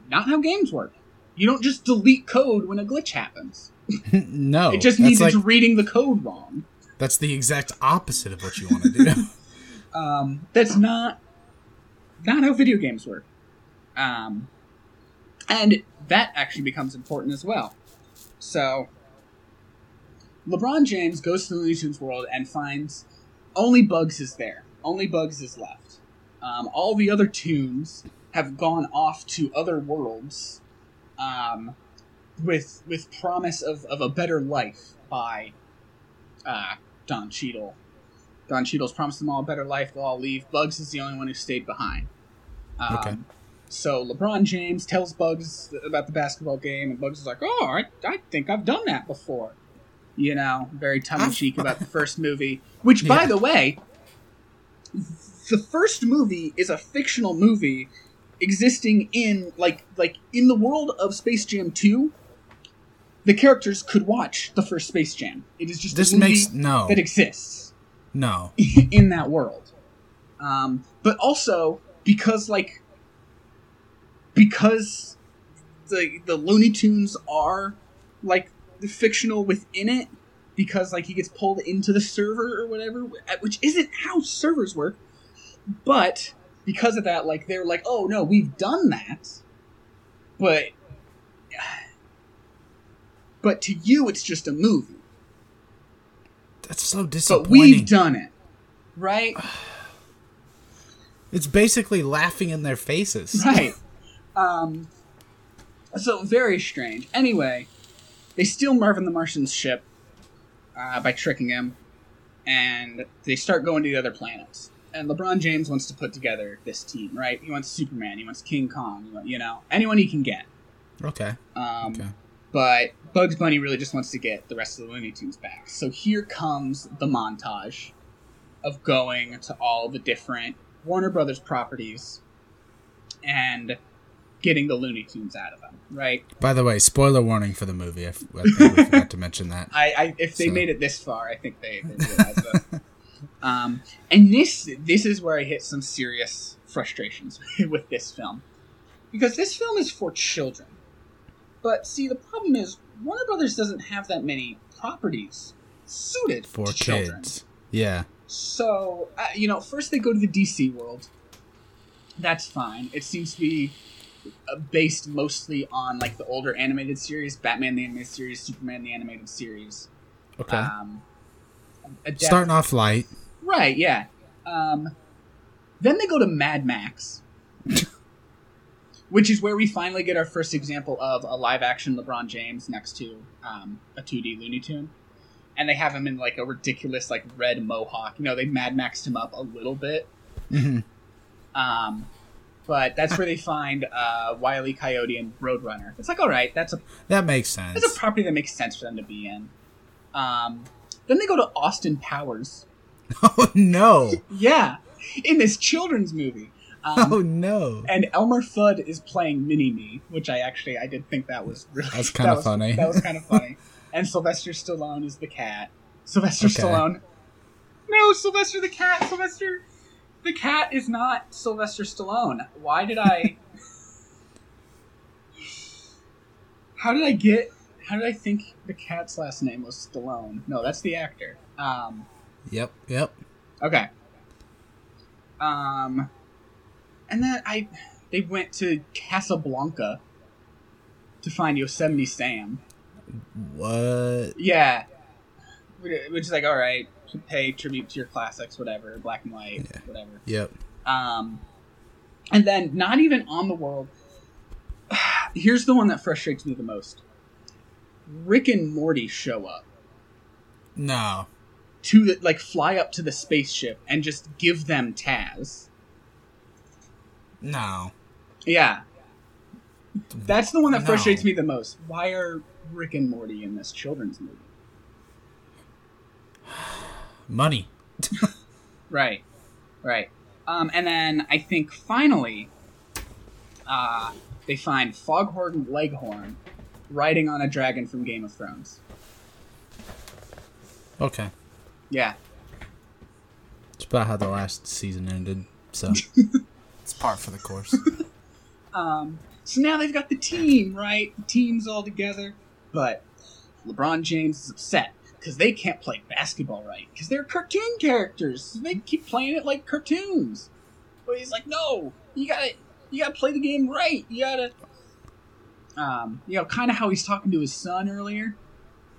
not how games work. You don't just delete code when a glitch happens. no. it just means like, it's reading the code wrong. That's the exact opposite of what you want to do. Um, that's not not how video games work. Um, and that actually becomes important as well. So, LeBron James goes to the Looney Tunes world and finds only Bugs is there. Only Bugs is left. Um, all the other tunes have gone off to other worlds, um, with with promise of, of a better life by uh, Don Cheadle. Don Cheadle's promised them all a better life. They'll all leave. Bugs is the only one who stayed behind. Um, Okay. So LeBron James tells Bugs about the basketball game, and Bugs is like, "Oh, I, I think I've done that before." You know, very tongue in cheek about the first movie. Which, by the way, the first movie is a fictional movie existing in like like in the world of Space Jam Two. The characters could watch the first Space Jam. It is just This a movie makes no that exists no. in that world. Um, but also because like because the the Looney Tunes are like the fictional within it because like he gets pulled into the server or whatever, which isn't how servers work. But because of that, like they're like, oh no, we've done that, but but to you, it's just a movie. That's so disappointing. But we've done it, right? it's basically laughing in their faces. right. Um, so very strange. Anyway, they steal Marvin the Martian's ship uh, by tricking him, and they start going to the other planets. And LeBron James wants to put together this team, right? He wants Superman, he wants King Kong, you know- you know, anyone he can get. Okay. Um, Okay. But Bugs Bunny really just wants to get the rest of the Looney Tunes back. So here comes the montage of going to all the different Warner Brothers properties and getting the Looney Tunes out of them, right? By the way, spoiler warning for the movie. I, f- I forgot to mention that. I, I if they So- made it this far, I think they, they realized that. Um, and this this is where I hit some serious frustrations with this film because this film is for children. But see, the problem is Warner Brothers doesn't have that many properties suited For to children. kids. Yeah. So, uh, you know, first they go to the DC world. That's fine. It seems to be uh, based mostly on like the older animated series, Batman the animated series, Superman the animated series. Okay. Um, adapt- Starting off light. right, yeah. Um, then they go to Mad Max, which is where we finally get our first example of a live action LeBron James next to um, a 2D Looney Tune. And they have him in like a ridiculous like red mohawk. You know, they Mad Maxed him up a little bit. hmm Um, but that's where they find uh, Wiley Coyote and Roadrunner. It's like, all right, that's a That makes sense. that's a property that makes sense for them to be in. Um, then they go to Austin Powers. oh no. Yeah, in this children's movie. Um, Oh no. and Elmer Fudd is playing Mini Me, which I actually I did think that was really That's kinda was- funny. That was kind of funny. and Sylvester Stallone is the cat. Sylvester Okay. Stallone. No, Sylvester the cat. Sylvester the cat is not Sylvester Stallone. Why did I? How did I get? How did I think the cat's last name was Stallone? No, that's the actor. Um, Yep. Yep. Okay. Um, and then I, they went to Casablanca to find Yosemite Sam. What? Yeah, which is like all right, pay tribute to your classics, whatever, black and white, Yeah. whatever. Yep. Um, and then not even on the world. Here's the one that frustrates me the most. Rick and Morty show up No. to the, like fly up to the spaceship and just give them Taz. No. Yeah. That's the one that No. frustrates me the most. Why are Rick and Morty in this children's movie? Money. Right. Right. Um, and then I think finally, uh, they find Foghorn Leghorn riding on a dragon from Game of Thrones. Okay. Yeah. It's about how the last season ended, so it's par for the course. Um, so now they've got the team, right? The team's all together, but LeBron James is upset because they can't play basketball right because they're cartoon characters. So they keep playing it like cartoons. But he's like, no, you gotta, you gotta play the game right. You gotta, um, you know, kind of how he's talking to his son earlier.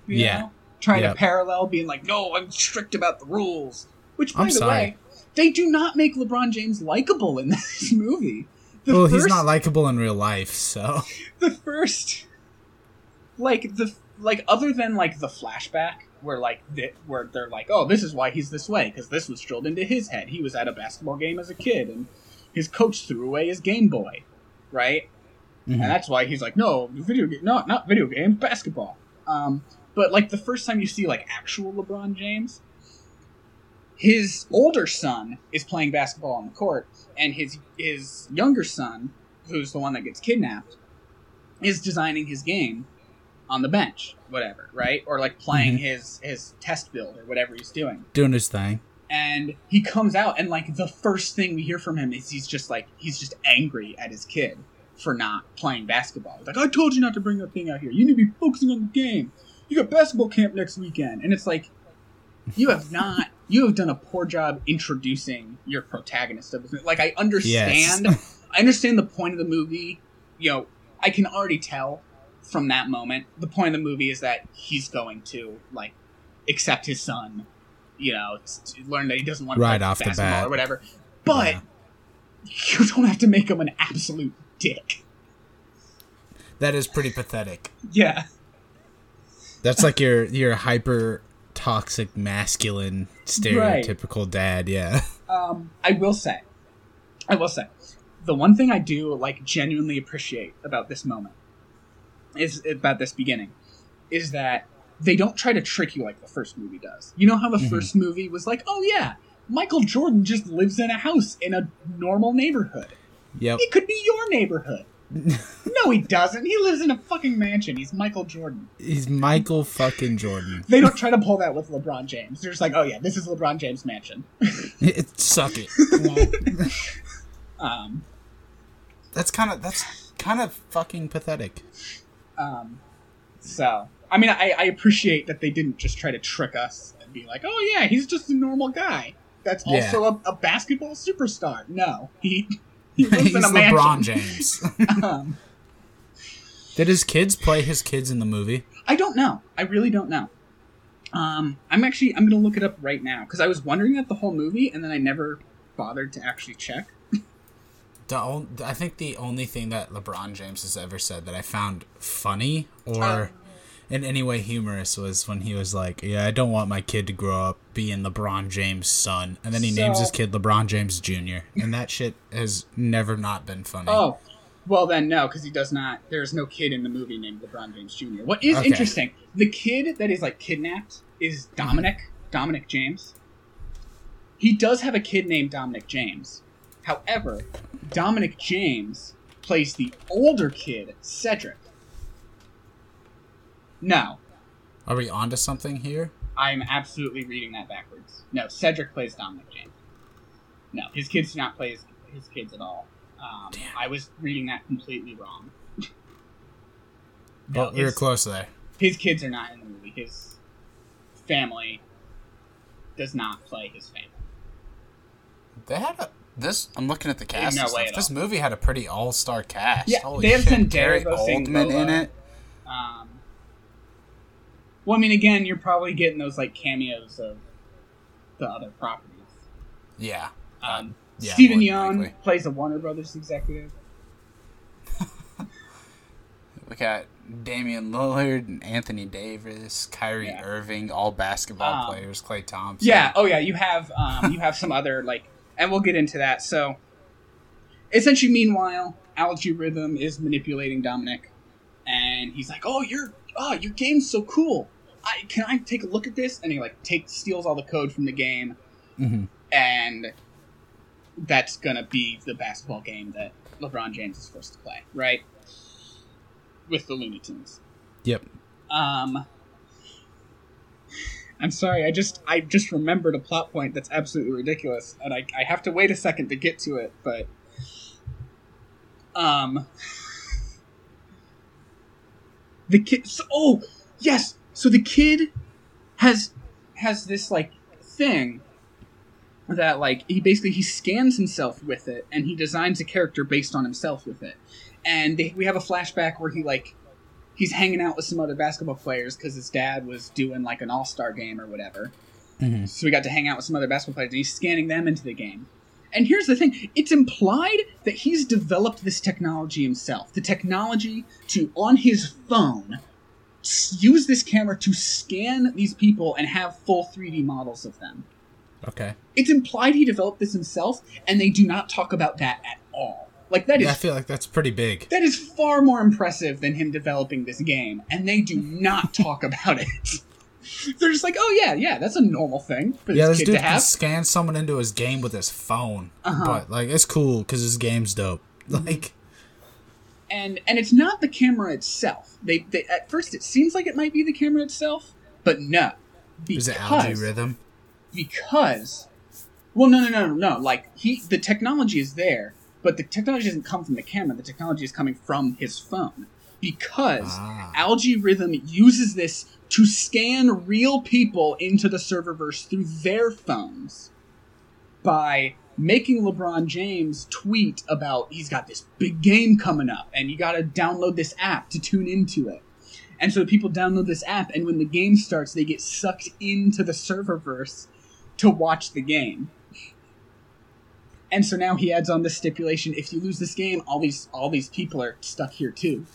Yeah. know? trying Yep. to parallel being like, no, I'm strict about the rules. Which, by I'm the sorry. way, they do not make LeBron James likable in this movie. The well, he's not likable in real life, so the first like the like other than like the flashback where like the, where they're like oh this is why he's this way because this was drilled into his head. He was at a basketball game as a kid and his coach threw away his game boy right? Mhm. and that's why he's like no video game not not video games basketball. Um but like the first time you see like actual lebron james his older son is playing basketball on the court and his his younger son who's the one that gets kidnapped is designing his game on the bench whatever right or like playing mm-hmm. his his test build or whatever he's doing doing his thing. and he comes out and like the first thing we hear from him is he's just like he's just angry at his kid for not playing basketball. He's like, I told you not to bring that thing out here. You need to be focusing on the game. You got basketball camp next weekend. And it's like you have not you have done a poor job introducing your protagonist of this. Like I understand Yes. I understand the point of the movie. You know, I can already tell from that moment. The point of the movie is that he's going to like accept his son. You know, to learn that he doesn't want to Right off the bat. or whatever. But Yeah. you don't have to make him an absolute dick. That is pretty pathetic. Yeah, That's like your your hyper toxic masculine stereotypical dad, yeah. um, I will say, I will say, the one thing I do like genuinely appreciate about this moment is about this beginning is that they don't try to trick you like the first movie does. You know how the Mhm. first movie was like, oh yeah, Michael Jordan just lives in a house in a normal neighborhood. Yep. It could be your neighborhood. no, he doesn't. He lives in a fucking mansion. He's Michael Jordan. He's Michael fucking Jordan. They don't try to pull that with LeBron James. They're just like, oh yeah, this is LeBron James' mansion. It, suck it. Um, That's kind of that's kind of fucking pathetic. Um, so, I mean, I, I appreciate that they didn't just try to trick us and be like, oh yeah, he's just a normal guy. That's Yeah. also a, a basketball superstar. No, he he lives He's in a LeBron mansion. James. Um, Did his kids play his kids in the movie? I don't know. I really don't know. Um, I'm actually I'm gonna look it up right now because I was wondering that the whole movie and then I never bothered to actually check. The on, I think the only thing that LeBron James has ever said that I found funny or Uh. in any way humorous was when he was like, "Yeah, I don't want my kid to grow up being LeBron James' son," and then he names his kid LeBron James Jr. And that shit has never not been funny. Oh, well then no, because he does not. There's no kid in the movie named LeBron James Jr. What is Okay. interesting? The kid that is like kidnapped is Dominic. Dominic James. He does have a kid named Dominic James. However, Dominic James plays the older kid, Cedric. No, Are we onto something here? I'm absolutely reading that backwards. No, Cedric plays Dominic James. No, his kids do not play his, his kids at all. Um, Damn. I was reading that completely wrong. We were close there. his kids are not in the movie. His family does not play his family. They had a this. I'm looking at the cast. no and stuff. at This all. movie had a pretty all star cast. Yeah, Holy they have shit. Gary Oldman in it. Um, well, I mean, again, you're probably getting those like cameos of the other properties. Yeah. Um, yeah, Stephen more Young likely. plays a Warner Brothers executive. Look at Damian Lillard and Anthony Davis, Kyrie Yeah. Irving, all basketball Um, players. Klay Thompson. Yeah. Oh, yeah. You have um, you have some other like, and we'll get into that. So, essentially, meanwhile, Al-G Rhythm is manipulating Dominic, and he's like, "Oh, your oh, your game's so cool. I can I take a look at this?" And he like takes steals all the code from the game, hmm and that's gonna be the basketball game that LeBron James is forced to play, right? With the Looney Tunes. Yep. Um, I'm sorry. I just I just remembered a plot point that's absolutely ridiculous, and I I have to wait a second to get to it. But um, the kid. So, oh yes. So the kid has has this like thing that like he basically he scans himself with it and he designs a character based on himself with it and they, we have a flashback where he like he's hanging out with some other basketball players because his dad was doing like an all-star game or whatever Mm-hmm. so we got to hang out with some other basketball players and he's scanning them into the game and here's the thing it's implied that he's developed this technology himself the technology to on his phone use this camera to scan these people and have full 3d models of them Okay. it's implied he developed this himself, and they do not talk about that at all. Like that is Yeah, I feel like that's pretty big. that is far more impressive than him developing this game, and they do not talk about it. They're just like, oh yeah, yeah, that's a normal thing for this Yeah, this kid dude to can scan someone into his game with his phone. Uh-huh. But like, it's cool because his game's dope. Like, and and it's not the camera itself. They, they at first it seems like it might be the camera itself, but no, is it algae because rhythm? because well no no no no no like he the technology is there but the technology doesn't come from the camera the technology is coming from his phone because Ah. Al-G Rhythm uses this to scan real people into the serververse through their phones by making LeBron James tweet about he's got this big game coming up and you got to download this app to tune into it. And so people download this app and when the game starts they get sucked into the serververse to watch the game. And so now he adds on this stipulation if you lose this game all these all these people are stuck here too.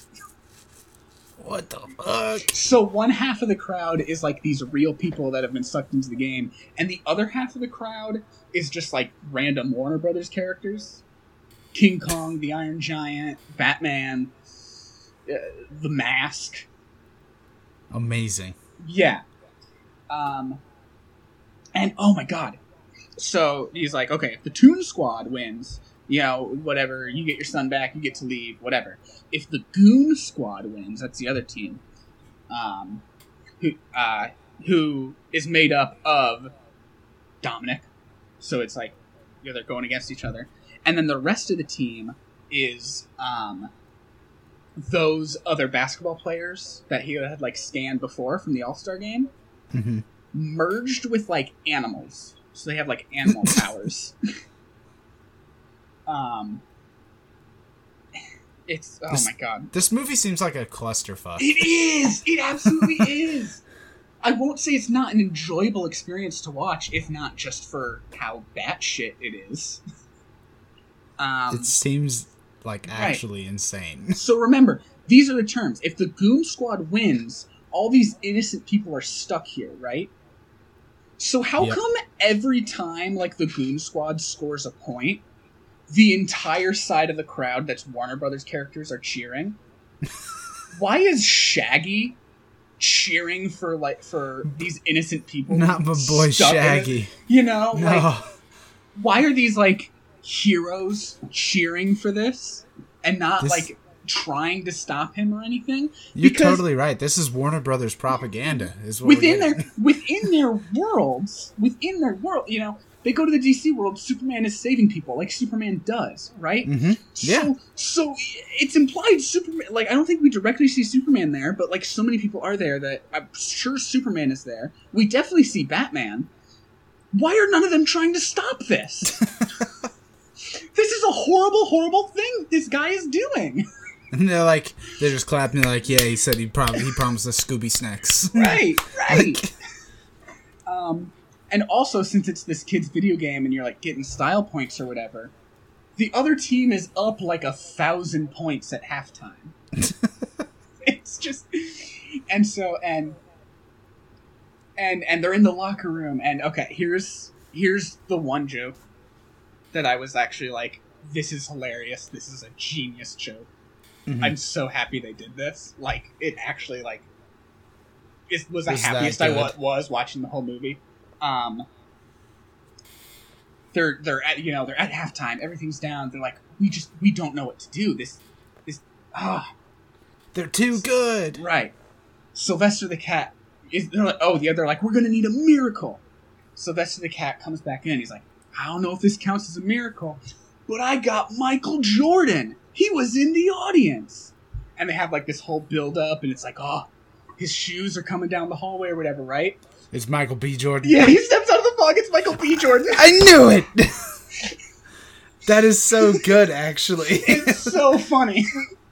What the fuck? So one half of the crowd is like these real people that have been sucked into the game, and the other half of the crowd is just like random Warner Brothers characters: King Kong, the Iron Giant, Batman, uh, the Mask. Amazing. Yeah. Um. And oh my god. So he's like, okay, if the Toon Squad wins, you know, whatever, you get your son back, you get to leave, whatever. If the Goon Squad wins, that's the other team, um, who uh, who is made up of Dominic. So it's like, you know, they're going against each other, and then the rest of the team is um, those other basketball players that he had like scanned before from the All Star game hmm merged with like animals. So they have like animal powers. um it's oh This- my god. This movie seems like a clusterfuck. It is! It absolutely is! I won't say it's not an enjoyable experience to watch, if not just for how batshit it is. Um It seems like actually insane. So remember, these are the terms. If the Goon Squad wins, all these innocent people are stuck here, right? So how Yep. come every time like the Goon Squad scores a point, the entire side of the crowd that's Warner Brothers characters are cheering? Why is Shaggy cheering for like for these innocent people? Not my boy stuck in it? Shaggy. You know, No. like why are these like heroes cheering for this and not This- like trying to stop him or anything You're totally right. This is Warner Brothers propaganda. Is what within their within their worlds within their world you know they go to the dc world superman is saving people like superman does right Mhm. Yeah. so so it's implied superman like i don't think we directly see superman there but like so many people are there that i'm sure superman is there we definitely see batman why are none of them trying to stop this this is a horrible horrible thing this guy is doing And they're like, they're just clapping. They're like, yeah, he said he probably he promised us Scooby snacks. right right Like- Um, and also, since it's this kid's video game and you're like getting style points or whatever, the other team is up like a thousand points at halftime. it's just, and so and and and they're in the locker room and okay, here's here's the one joke that I was actually like, this is hilarious. This is a genius joke. Mhm. I'm so happy they did this. Like it actually like it was the Was happiest I wa- was watching the whole movie. Um, they're they're at you know they're at halftime. Everything's down. They're like we just we don't know what to do. This this ah They're too good. right. Sylvester the cat is they're like, oh, yeah, they're like, we're gonna need a miracle. So that's the cat comes back in. He's like, I don't know if this counts as a miracle, but I got Michael Jordan. He was in the audience, and they have like this whole build up, and it's like, oh, his shoes are coming down the hallway or whatever, right? It's Michael B. Jordan. Yeah, he steps out of the fog. It's Michael B. Jordan. I knew it. that is so good, actually. it's so funny.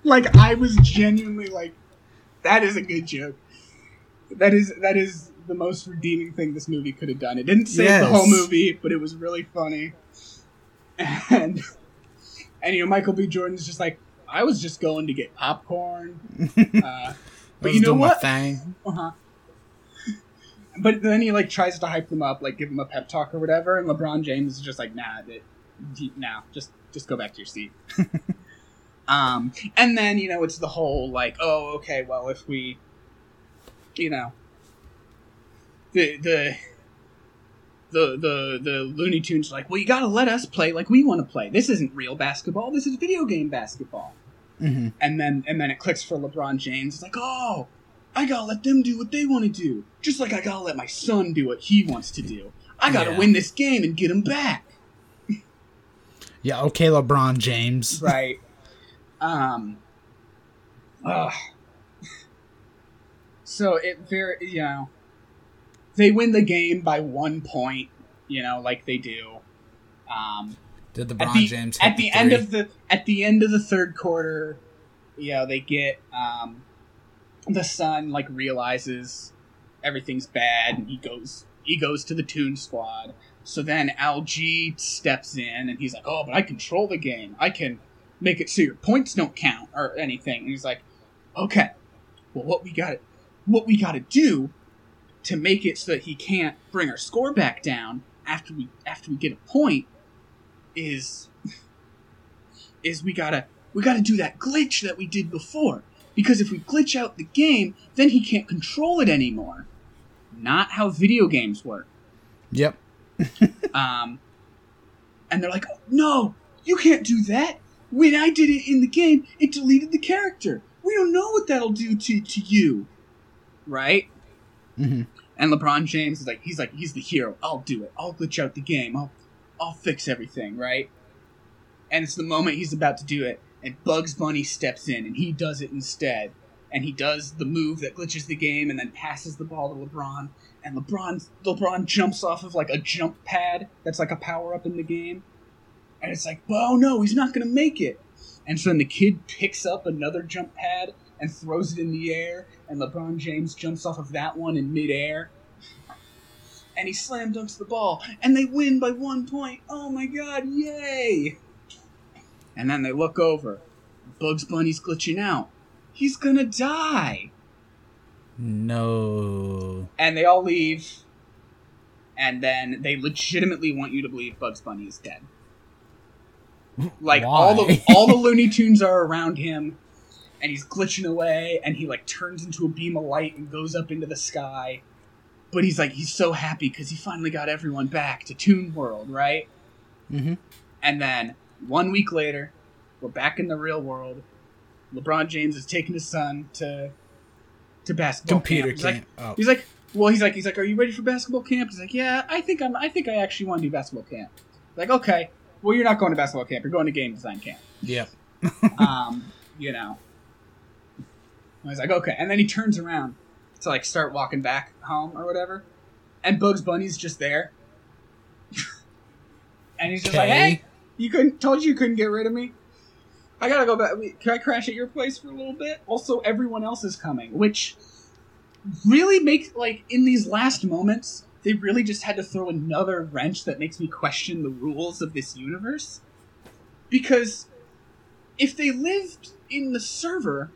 like I was genuinely like, that is a good joke. That is that is the most redeeming thing this movie could have done. It didn't save the whole movie, but it was really funny. And and you know Michael B. Jordan's just like, I was just going to get popcorn. Uh, but you know what? thing. Uh-huh. But then he like tries to hype them up, like give them a pep talk or whatever, and LeBron James is just like, nah, that, nah, just just go back to your seat. um, and then you know it's the whole like, oh, okay, well if we, you know, the the. The, the the Looney Tunes like, well, you gotta let us play like we want to play. This isn't real basketball. This is video game basketball hmm and then and then it clicks for LeBron James. It's like, oh, I gotta let them do what they want to do, just like I gotta let my son do what he wants to do. I gotta Yeah. win this game and get him back. Yeah, okay, LeBron James. Right. Um. ugh. So it very you know, they win the game by one point. You know, like they do. Um, Did at LeBron the, James at the the end of the at the end of the third quarter, you know, they get um, the son like realizes everything's bad and he goes he goes to the Toon Squad. So then Al-G steps in and he's like, "Oh, but I control the game. I can make it so your points don't count or anything." And he's like, "Okay, well, what we got what we got to do to make it so that he can't bring our score back down after we after we get a point is is we gotta we gotta do that glitch that we did before. Because if we glitch out the game then he can't control it anymore. Not how video games work. Yep. um, and they're like no you can't do that. When i did it in the game it deleted the character. We don't know what that'll do to, to you. Right hmm and LeBron James is like, he's like, he's the hero. I'll do it. I'll glitch out the game. I'll, I'll fix everything, right? And it's the moment he's about to do it, and Bugs Bunny steps in, and he does it instead. And he does the move that glitches the game, and then passes the ball to LeBron. And LeBron, LeBron jumps off of like a jump pad that's like a power up in the game. And it's like, oh no, he's not gonna make it. And so then the kid picks up another jump pad and throws it in the air, and LeBron James jumps off of that one in midair. And he slam dunks the ball, and they win by one point. Oh my god, yay! And then they look over. Bugs Bunny's glitching out. He's gonna die! No. And they all leave, and then they legitimately want you to believe Bugs Bunny is dead. Like all the Why? all the Looney Tunes are around him, and he's glitching away, and he like turns into a beam of light and goes up into the sky. But he's like he's so happy because he finally got everyone back to Toon World, right? hmm And then one week later, we're back in the real world. LeBron James is taking his son to to basketball Computer camp. He's like, oh. He's like, well, he's like, he's like, are you ready for basketball camp? He's like, yeah, I think I'm. I think I actually want to do basketball camp. Like, okay, well, you're not going to basketball camp. You're going to game design camp. yeah Um, you know. I was like, okay, and then he turns around to like start walking back home or whatever, and Bugs Bunny's just there, and he's just like, hey, you couldn't told you you couldn't get rid of me. I gotta go back. Can I crash at your place for a little bit? Also, everyone else is coming, which really makes like in these last moments they really just had to throw another wrench that makes me question the rules of this universe because if they lived in the server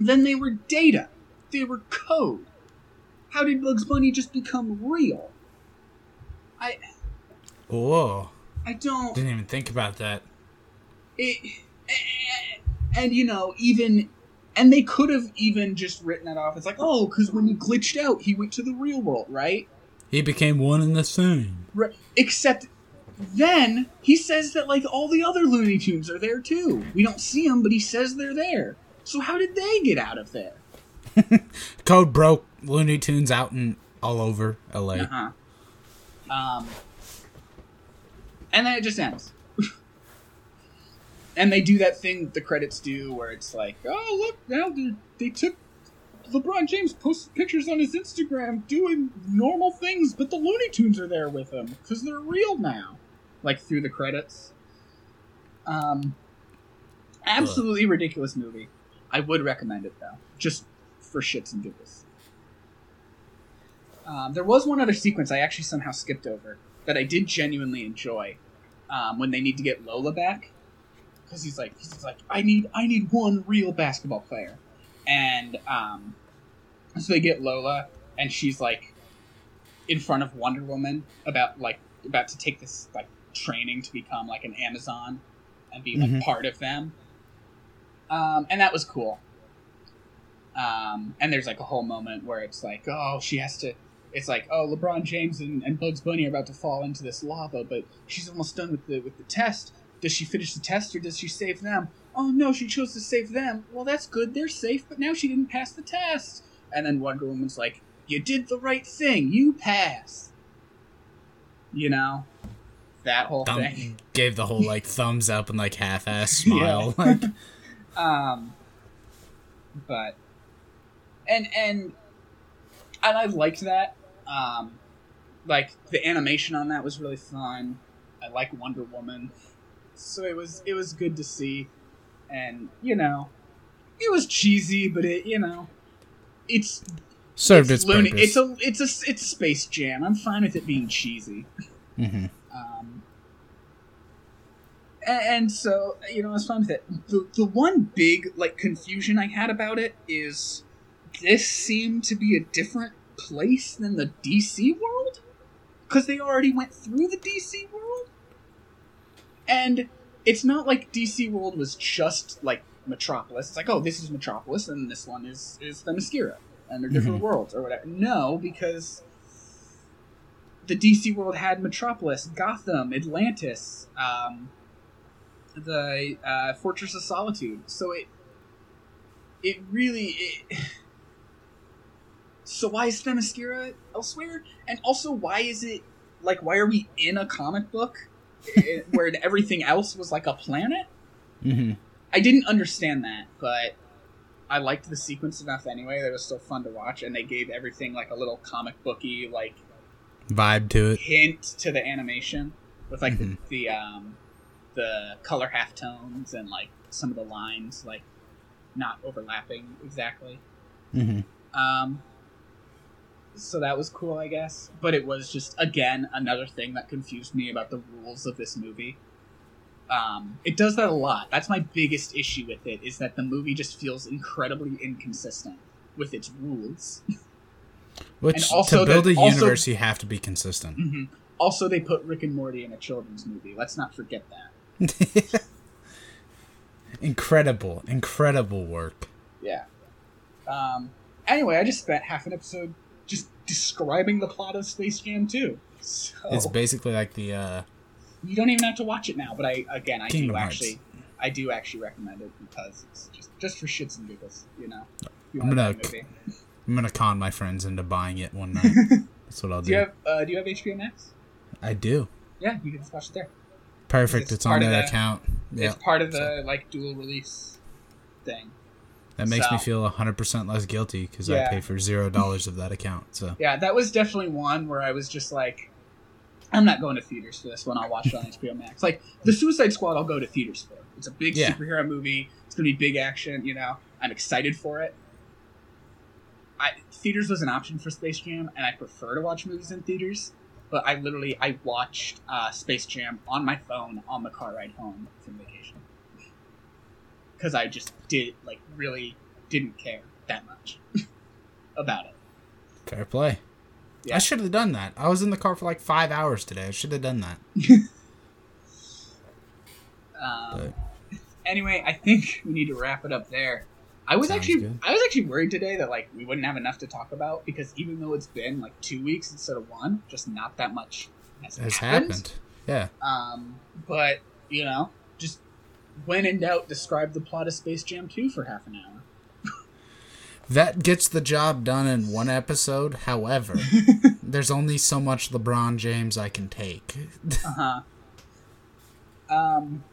then they were data. They were code. How did bugs bunny just become real? I Whoa. i don't Didn't even think about that. it, and you know even and they could have even just written that off. It's like oh because when he glitched out he went to the real world right? He became one and the same. right except then he says that like all the other looney tunes are there too. We don't see them but he says they're there so how did they get out of there Code broke. Looney Tunes out and all over LA. Uh-huh. Um, and then it just ends. and they do that thing the credits do where it's like, oh, look, now they, they took. LeBron James posted pictures on his Instagram doing normal things, but the Looney Tunes are there with him because they're real now. Like through the credits. Um, absolutely ridiculous movie. I would recommend it though, just for shits and giggles. Um, there was one other sequence I actually somehow skipped over that I did genuinely enjoy um, when they need to get Lola back because he's like he's like I need I need one real basketball player, and um, so they get Lola and she's like in front of Wonder Woman about like about to take this like training to become like an Amazon and be like Mhm. part of them, um, and that was cool. Um, and there's like a whole moment where it's like, oh, she has to. It's like, oh, LeBron James and, and Bugs Bunny are about to fall into this lava, but she's almost done with the with the test. Does she finish the test or does she save them? Oh no, she chose to save them. Well, that's good. They're safe, but now she didn't pass the test. And then Wonder Woman's like, you did the right thing. You pass. You know, that whole Thumb, thing. gave the whole like thumbs up and like half ass smile. Like, Um, but and and and I liked that. Um, like the animation on that was really fun. I like Wonder Woman, so it was it was good to see, and you know, it was cheesy, but it you know, it's served it's its loony. purpose. It's a it's a it's Space Jam. I'm fine with it being cheesy. hmm Um, and, so you know, I was fine with it. The the one big like confusion I had about it is this seemed to be a different place than the DC world because they already went through the DC world, and it's not like DC world was just like Metropolis. It's like, oh, this is Metropolis, and this one is is Themyscira, and they're different Mhm. worlds or whatever. No, because the DC world had Metropolis, Gotham, Atlantis, um, the uh, Fortress of Solitude. So it it really it, so why is Themyscira elsewhere? And also why is it like why are we in a comic book eh, where everything else was like a planet? hmm I didn't understand that, but I liked the sequence enough anyway that it was still fun to watch, and they gave everything like a little comic booky like Vibe to it. hint to the animation with like Mhm. the, the um the color halftones and like some of the lines like not overlapping exactly. hmm Um so that was cool, I guess. But it was just again another thing that confused me about the rules of this movie. Um, it does that a lot. That's my biggest issue with it is that the movie just feels incredibly inconsistent with its rules. Which also to build the- a also- universe, you have to be consistent. hmm Also, they put Rick and Morty in a children's movie. Let's not forget that. incredible, incredible work. Yeah. Um, anyway, I just spent half an episode just describing the plot of Space Jam 2. So It's basically like the uh, you don't even have to watch it now. But I again, I Kingdom do Hearts. actually, I do actually recommend it because it's just just for shits and giggles. You know, you I'm gonna- I'm gonna con my friends into buying it one night. That's what I'll Do do. you have uh, Do you have HBO Max? I do. Yeah, you can just watch it there. Perfect. It's It's, on that the- account. Yeah, It's part of the like dual release thing. that makes me so- feel 100% less guilty because Yeah. I pay for zero dollars of that account. So Yeah, that was definitely one where I was just like, I'm not going to theaters for this one. I'll watch it on HBO Max. Like the Suicide Squad, I'll go to theaters for. It's a big Yeah. superhero movie. It's gonna be big action. You know, I'm excited for it. I theaters was an option for Space Jam, and I prefer to watch movies in theaters. But I literally I watched uh, Space Jam on my phone on the car ride home from vacation because I just did like really didn't care that much about it. fair play. Yeah. I should have done that. I was in the car for like five hours today. I should have done that. Um, anyway, I think we need to wrap it up there. I was Sounds actually good. I was actually worried today that like we wouldn't have enough to talk about because even though it's been like two weeks instead of one, just not that much has, has happened. happened. Yeah. Um, but you know, just when in doubt, describe the plot of Space Jam 2 for half an hour. That gets the job done in one episode. However, there's only so much LeBron James I can take. Uh huh. Um.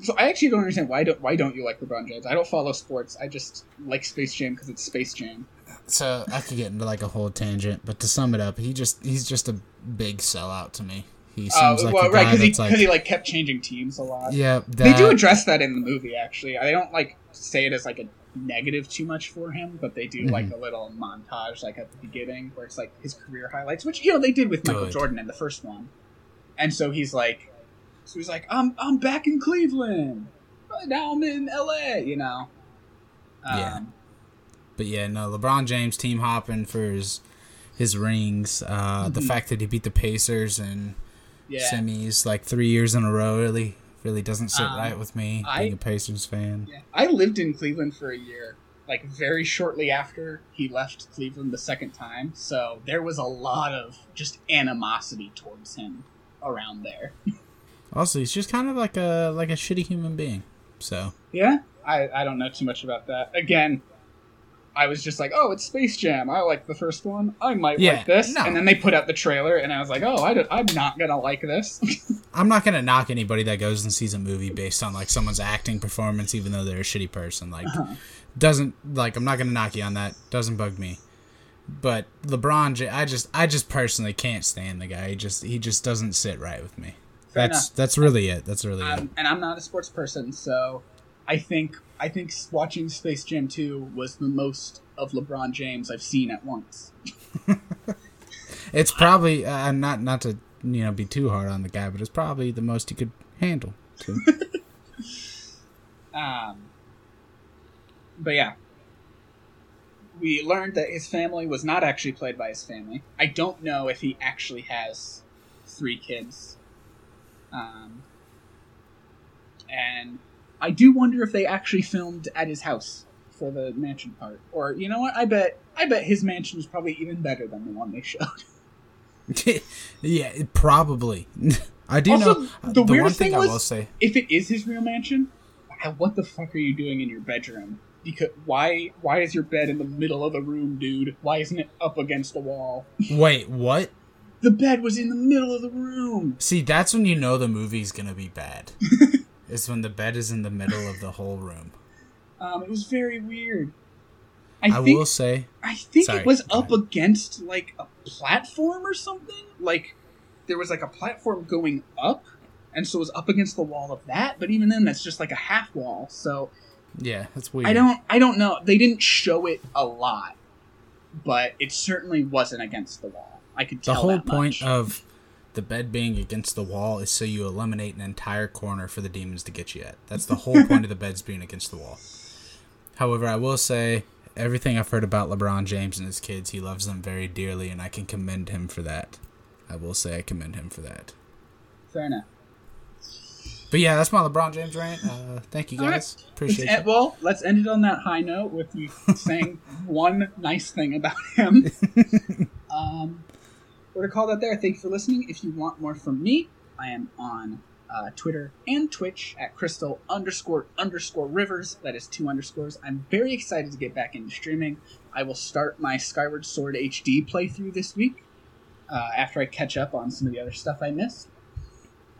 So I actually don't understand why don't why don't you like LeBron James? I don't follow sports. I just like Space Jam because it's Space Jam. So I could get into like a whole tangent, but to sum it up, he just he's just a big sellout to me. He Uh, seems like well, right, because he, like, he like kept changing teams a lot. yeah, They do address that in the movie. Actually, they don't like say it as like a negative too much for him, but they do Mm-hmm. like a little montage like at the beginning where it's like his career highlights, which you know they did with Michael Good. Jordan in the first one. And so he's like, so he's like, I'm I'm back in Cleveland. Now I'm in L.A. You know. Um, Yeah. But yeah, no, LeBron James team hopping for his his rings. Uh, The Mhm. fact that he beat the Pacers and Yeah. semis like three years in a row really really doesn't sit Um, right with me. I- being a Pacers fan. Yeah. I lived in Cleveland for a year, like very shortly after he left Cleveland the second time. So there was a lot of just animosity towards him around there. Also, he's just kind of like a like a shitty human being. So Yeah, I, I don't know too much about that. Again, I was just like, oh, it's Space Jam. I like the first one. I might Yeah, like this. no. And then they put out the trailer, and I was like, oh, I I'm not gonna like this. I'm not gonna knock anybody that goes and sees a movie based on like someone's acting performance, even though they're a shitty person. Like, Uh-huh. doesn't like I'm not gonna knock you on that. Doesn't bug me. But LeBron, I just I just personally can't stand the guy. He just he just doesn't sit right with me. That's that's really it. That's really it. um, and I'm not a sports person, so I think I think watching Space Jam 2 was the most of LeBron James I've seen at once. It's probably uh, not not to you know be too hard on the guy, but it's probably the most he could handle. Too. Um, but yeah, we learned that his family was not actually played by his family. I don't know if he actually has three kids. Um, and I do wonder if they actually filmed at his house for the mansion part, or you know what? I bet I bet his mansion is probably even better than the one they showed. yeah, probably. I do Also, know the the, one weirdest thing thing I was- will say. if it is his real mansion, what the fuck are you doing in your bedroom? Because why why is your bed in the middle of the room, dude? Why isn't it up against the wall? Wait, what? The bed was in the middle of the room. See, that's when you know the movie's gonna be bad. is when the bed is in the middle of the whole room. Um, it was very weird. I, I, think will say, I think Sorry, it was up against like a platform or something. Like there was like a platform going up, and so it was up against the wall of that. But even then, that's just like a half wall. So yeah, that's weird. I don't I don't know. They didn't show it a lot, but it certainly wasn't against the wall. I could The whole that point much. of the bed being against the wall is so you eliminate an entire corner for the demons to get you at. That's the whole point of the beds being against the wall. However, I will say everything I've heard about LeBron James and his kids, he loves them very dearly, and I can commend him for that. I will say I commend him for that. Fair enough. But yeah, that's my LeBron James rant. Uh, thank you guys. Let's Appreciate end, it. well, let's end it on that high note with you saying one nice thing about him. um, we're to call that there. Thank you for listening. If you want more from me, I am on uh, Twitter and Twitch at crystal underscore underscore rivers. That is two underscores. I'm very excited to get back into streaming. I will start my Skyward Sword HD playthrough this week uh, after I catch up on some of the other stuff I missed.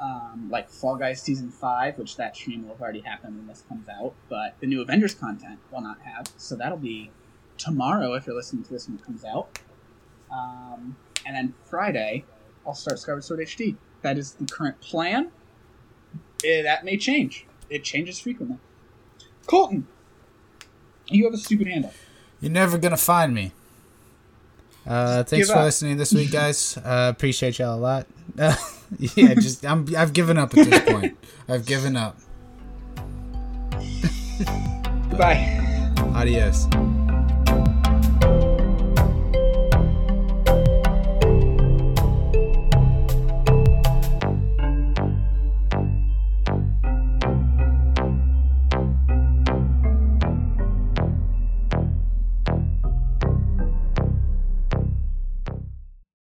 Um, like Fall Guys Season 5, which that stream will have already happened when this comes out, but the new Avengers content will not have. So that'll be tomorrow if you're listening to this when it comes out. Um, and then Friday, I'll start Skyward Sword HD. That is the current plan. Eh, that may change. It changes frequently. Colton, you have a stupid handle. You're never gonna find me. Uh, thanks Give for up. listening this week, guys. Uh, appreciate y'all a lot. Uh, yeah, just I'm I've given up at this point. I've given up. Goodbye. Adios.